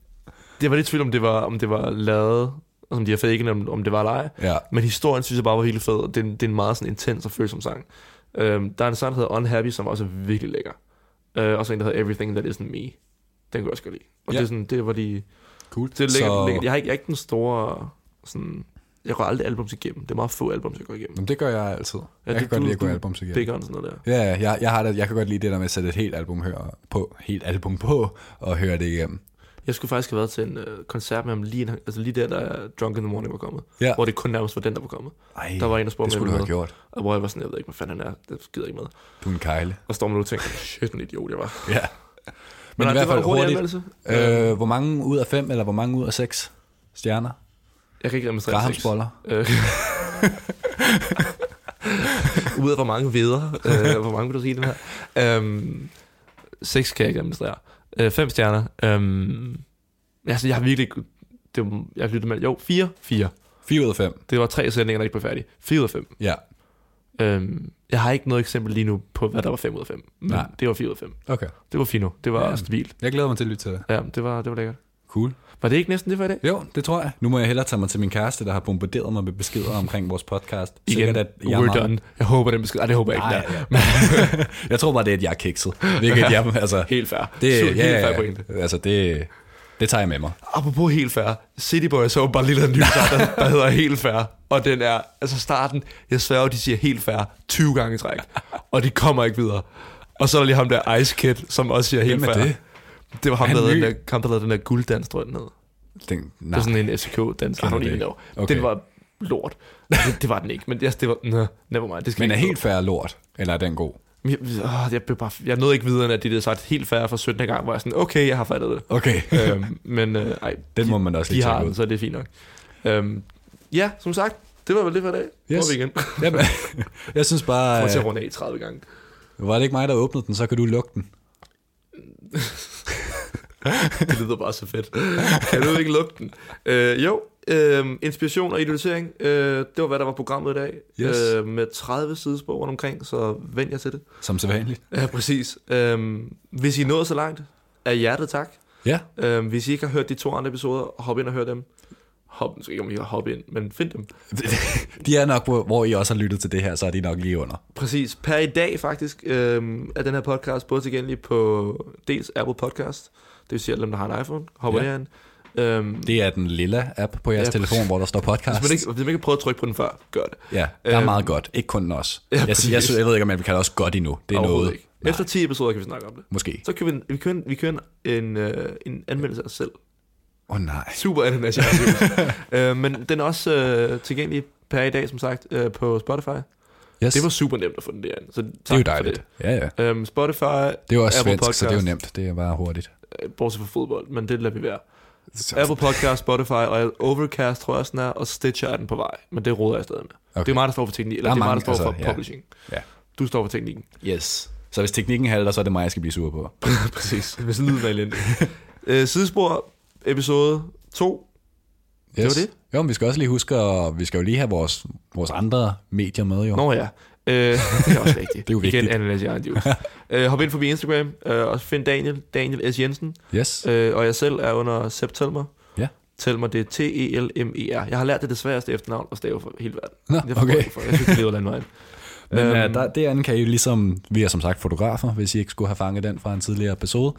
det var lidt i tvivl, om det var, om det var lavet, og som de har faket, om, om det var eller ej. ja. Men historien synes jeg bare var helt fed, og det det er en meget sådan intens og følsom sang. Øhm, der er en sang, der hedder Unhappy, som også er virkelig lækker. Øh, og så en, der hedder Everything That Isn't Me. Den kunne jeg også godt lide. Og Ja. det er sådan, det var de... Cool. Det er lækkert, så, lækkert. Jeg har ikke, jeg er ikke den store sådan, jeg går aldrig albums igennem. Det er meget få albums, jeg går igennem. Jamen, det gør jeg altid. Ja, jeg det- kan godt du- lide at gå albums igen. Bigger og sådan noget der. Ja, ja, jeg, jeg, har det, jeg kan godt lide det der med at sætte et helt album høre på, helt album på, og høre det igennem. Jeg skulle faktisk have været til en øh, koncert med ham lige, altså lige der, der Drunk in the Morning var kommet. Ja. Hvor det kun nærmest var den, der var kommet. Ej, Der var en, der spurgte det mig, skulle du have gjort. Og hvor jeg var sådan, jeg ved ikke, hvad fanden han er. Det skider ikke med. Du er en kejle. Og står man nu og tænker, shit, en idiot jeg var. Ja. Men, nej, i hvert det var fald hurtigt. Øh, hvor mange ud af fem, eller hvor mange ud af seks stjerner? Jeg kan ikke administrere Grahams sex. boller. Øh. Ud af hvor mange veder, øh, hvor mange vil du sige den her? Øhm, seks kan jeg ikke administrere. Øh, fem stjerner. Øhm, altså, jeg har virkelig... Det var, jeg lyttet med... Jo, fire. Fire. 4 ud af 5. Det var tre sætninger, der ikke blev færdige. Fire ud af fem. Ja, Øhm, jeg har ikke noget eksempel lige nu på, hvad der var 5 ud af 5. Men Nej. det var 4 ud af 5. okay. Det var fino. Det var ja. stabilt. Jeg glæder mig til at lytte til det. Ja, det var, det var lækkert. Cool. Var det ikke næsten det for i dag? Jo, det tror jeg. Nu må jeg hellere tage mig til min kæreste, der har bombarderet mig med beskeder omkring vores podcast. Igen, Sikkert, at jeg er we're meget- done. Jeg håber, den besked... Ej, det håber jeg ikke, Nej, ja. jeg tror bare, det er, at jeg er kikset. Hvilket jeg, altså, Helt fair. det, Så, ja, helt fair ja, pointe. altså, det, det tager jeg med mig. Apropos helt fair. City Boys har bare lige lavet en ny sang, der, der hedder Helt Fair. Og den er, altså starten, jeg sværger, de siger helt fair 20 gange i træk. Og de kommer ikke videre. Og så er der lige ham der Ice Kid, som også siger helt fair. det? Det var ham, Han der lavede den der, ham, der lavede den der gulddans, tror jeg, den hed. Den, Det nej, var sådan en FCK-dans. Det ikke. know. Okay. Den var lort. Det, det var den ikke, men yes, det var, nå, never mind. Det skal men er helt færre lort, eller er den god? Jeg, åh, jeg, blev bare, jeg nåede ikke videre, at de havde sagt helt fair for 17. gang, hvor jeg sådan, okay, jeg har fattet det. Okay, øhm, men øh, ej, den de, må man også de lige har tjekke den, ud. så det er fint nok. Øhm, ja, som sagt, det var vel det for i dag. Yes. Vi igen. Jamen, jeg synes Prøv bare, til at øh, runde af 30 gange. var det ikke mig, der åbnede den, så kan du lukke den. Det lyder bare så fedt. Kan du ikke lukke den? Øh, jo, øh, inspiration og idealisering. Øh, det var, hvad der var programmet i dag. Yes. Øh, med 30 sidespor rundt omkring, så vend jer til det. Som så vanligt. Ja, præcis. Øh, hvis I nået så langt, er hjertet tak. Ja, Øh, hvis I ikke har hørt de to andre episoder, hop ind og hør dem. Hop, så ikke om I har hoppet ind, men find dem. de er nok, hvor, hvor I også har lyttet til det her, så er de nok lige under. Præcis. Per i dag faktisk øh, er den her podcast både tilgængelig på dels Apple Podcast, vil sige, at dem, der har en iPhone, hopper Ja. ja. derind. Øhm, Det er den lille app på jeres Ja, telefon, hvor der står podcast. hvis, man ikke, hvis man ikke prøvet at trykke på den før, gør det. Ja, der er Øhm, meget godt. Ikke kun os. ja, jeg, jeg, jeg, synes- jeg ved ikke, om vi kan det også godt endnu. Det er noget. Ikke. Efter 10 episoder kan vi snakke om det. Måske. Så kan vi, vi kører, en- vi kører en, øh, en anmeldelse af os selv. Åh oh, nej. Super ananas, øh, Men den er også øh, tilgængelig per i dag, som sagt, øh, på Spotify. Yes. Det var super nemt at få den derind. Så det er jo dejligt. Ja, ja. Det. Øhm, Spotify, Det er jo også Apple svensk, så det er jo Podcast. nemt. Det er bare hurtigt. Øh, bortset fra fodbold, men det lader vi være. Apple Podcast, Spotify og Overcast tror jeg også den er, og Stitcher er den på vej, men det råder jeg stadig med. Okay. Det er mig, der står for teknik, eller Der er det er mig, der står altså, for ja. publishing. Ja. Du står for teknikken. Yes. Så hvis teknikken halter, så er det mig, jeg skal blive sur på. Præcis. Hvis lyden er elendig. øh, sidespor, episode 2. Yes. var det. Jo, men vi skal også lige huske, at vi skal jo lige have vores, vores andre medier med, jo. Nå ja. Øh, det er også vigtigt. Det er jo vigtigt. Igen, egen juice. øh, hop ind forbi Instagram, øh, og find Daniel, Daniel S. Jensen, Yes. øh, og jeg selv er under Sepp Telmer. Ja. Telmer, det er T-E-L-M-E-R. Jeg har lært det det sværeste efternavn at stave for hele verden. Nå, okay. hvorfor. Jeg synes, det lever landvejen. Men Øhm, øhm, der, det andet kan I jo ligesom, vi er som sagt fotografer, hvis I ikke skulle have fanget den fra en tidligere episode.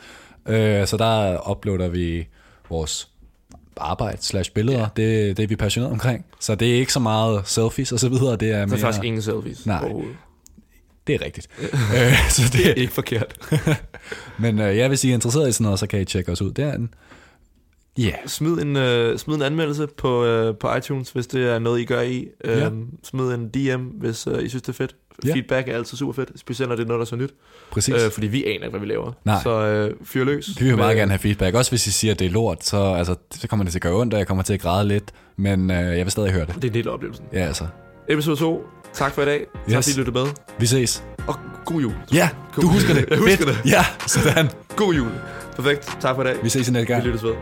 Øh, så der uploader vi vores arbejde slash billeder. Ja. Det, det er vi passionerede omkring. Så det er ikke så meget selfies og så videre. Det er, Der mere, er faktisk ingen selfies Nej. overhovedet. Det er rigtigt. øh, så Det er det, ikke forkert. men øh, ja, hvis I er interesseret i sådan noget, så kan I tjekke os ud derinde. Ja, yeah. Smid en, øh, smid en anmeldelse på, øh, på iTunes, hvis det er noget, I gør i. Øh, Ja. Smid en DM, hvis øh, I synes, det er fedt. Ja. Feedback er altid super fedt, specielt når det er noget, der er så nyt. præcis. Øh, fordi vi aner ikke, hvad vi laver. Nej. Så øh, fyr løs. Vi vil meget gerne have feedback. Også hvis I siger, at det er lort, så, altså, så kommer det til at gøre ondt, og jeg kommer til at græde lidt. Men øh, jeg vil stadig høre det. Det er en del af oplevelsen. Ja, altså. Episode 2. Tak for i dag. Tak Yes. fordi I lyttede med. Vi ses. Og god jul. Ja, du husker det. Jeg husker det. Ja, sådan. God jul. Perfekt. Tak for i dag. Vi ses i næste Vi gang. lyttes ved.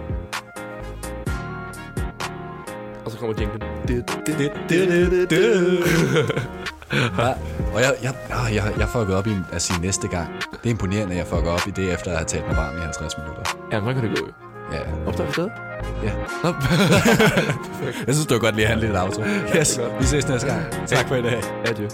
Og så kommer jinglen. Ja, og jeg, jeg, ah, jeg, jeg fucker op i at sige næste gang. Det er imponerende, at jeg fucker op i det, efter at have talt mig varm i 50 minutter. Ja, hvordan kan det gå? Ja, Optager vi stadig? ja. Nå. Jeg synes, det var godt lige at have en lille outro. Yes, vi ses næste gang. Tak for i dag. Adieu.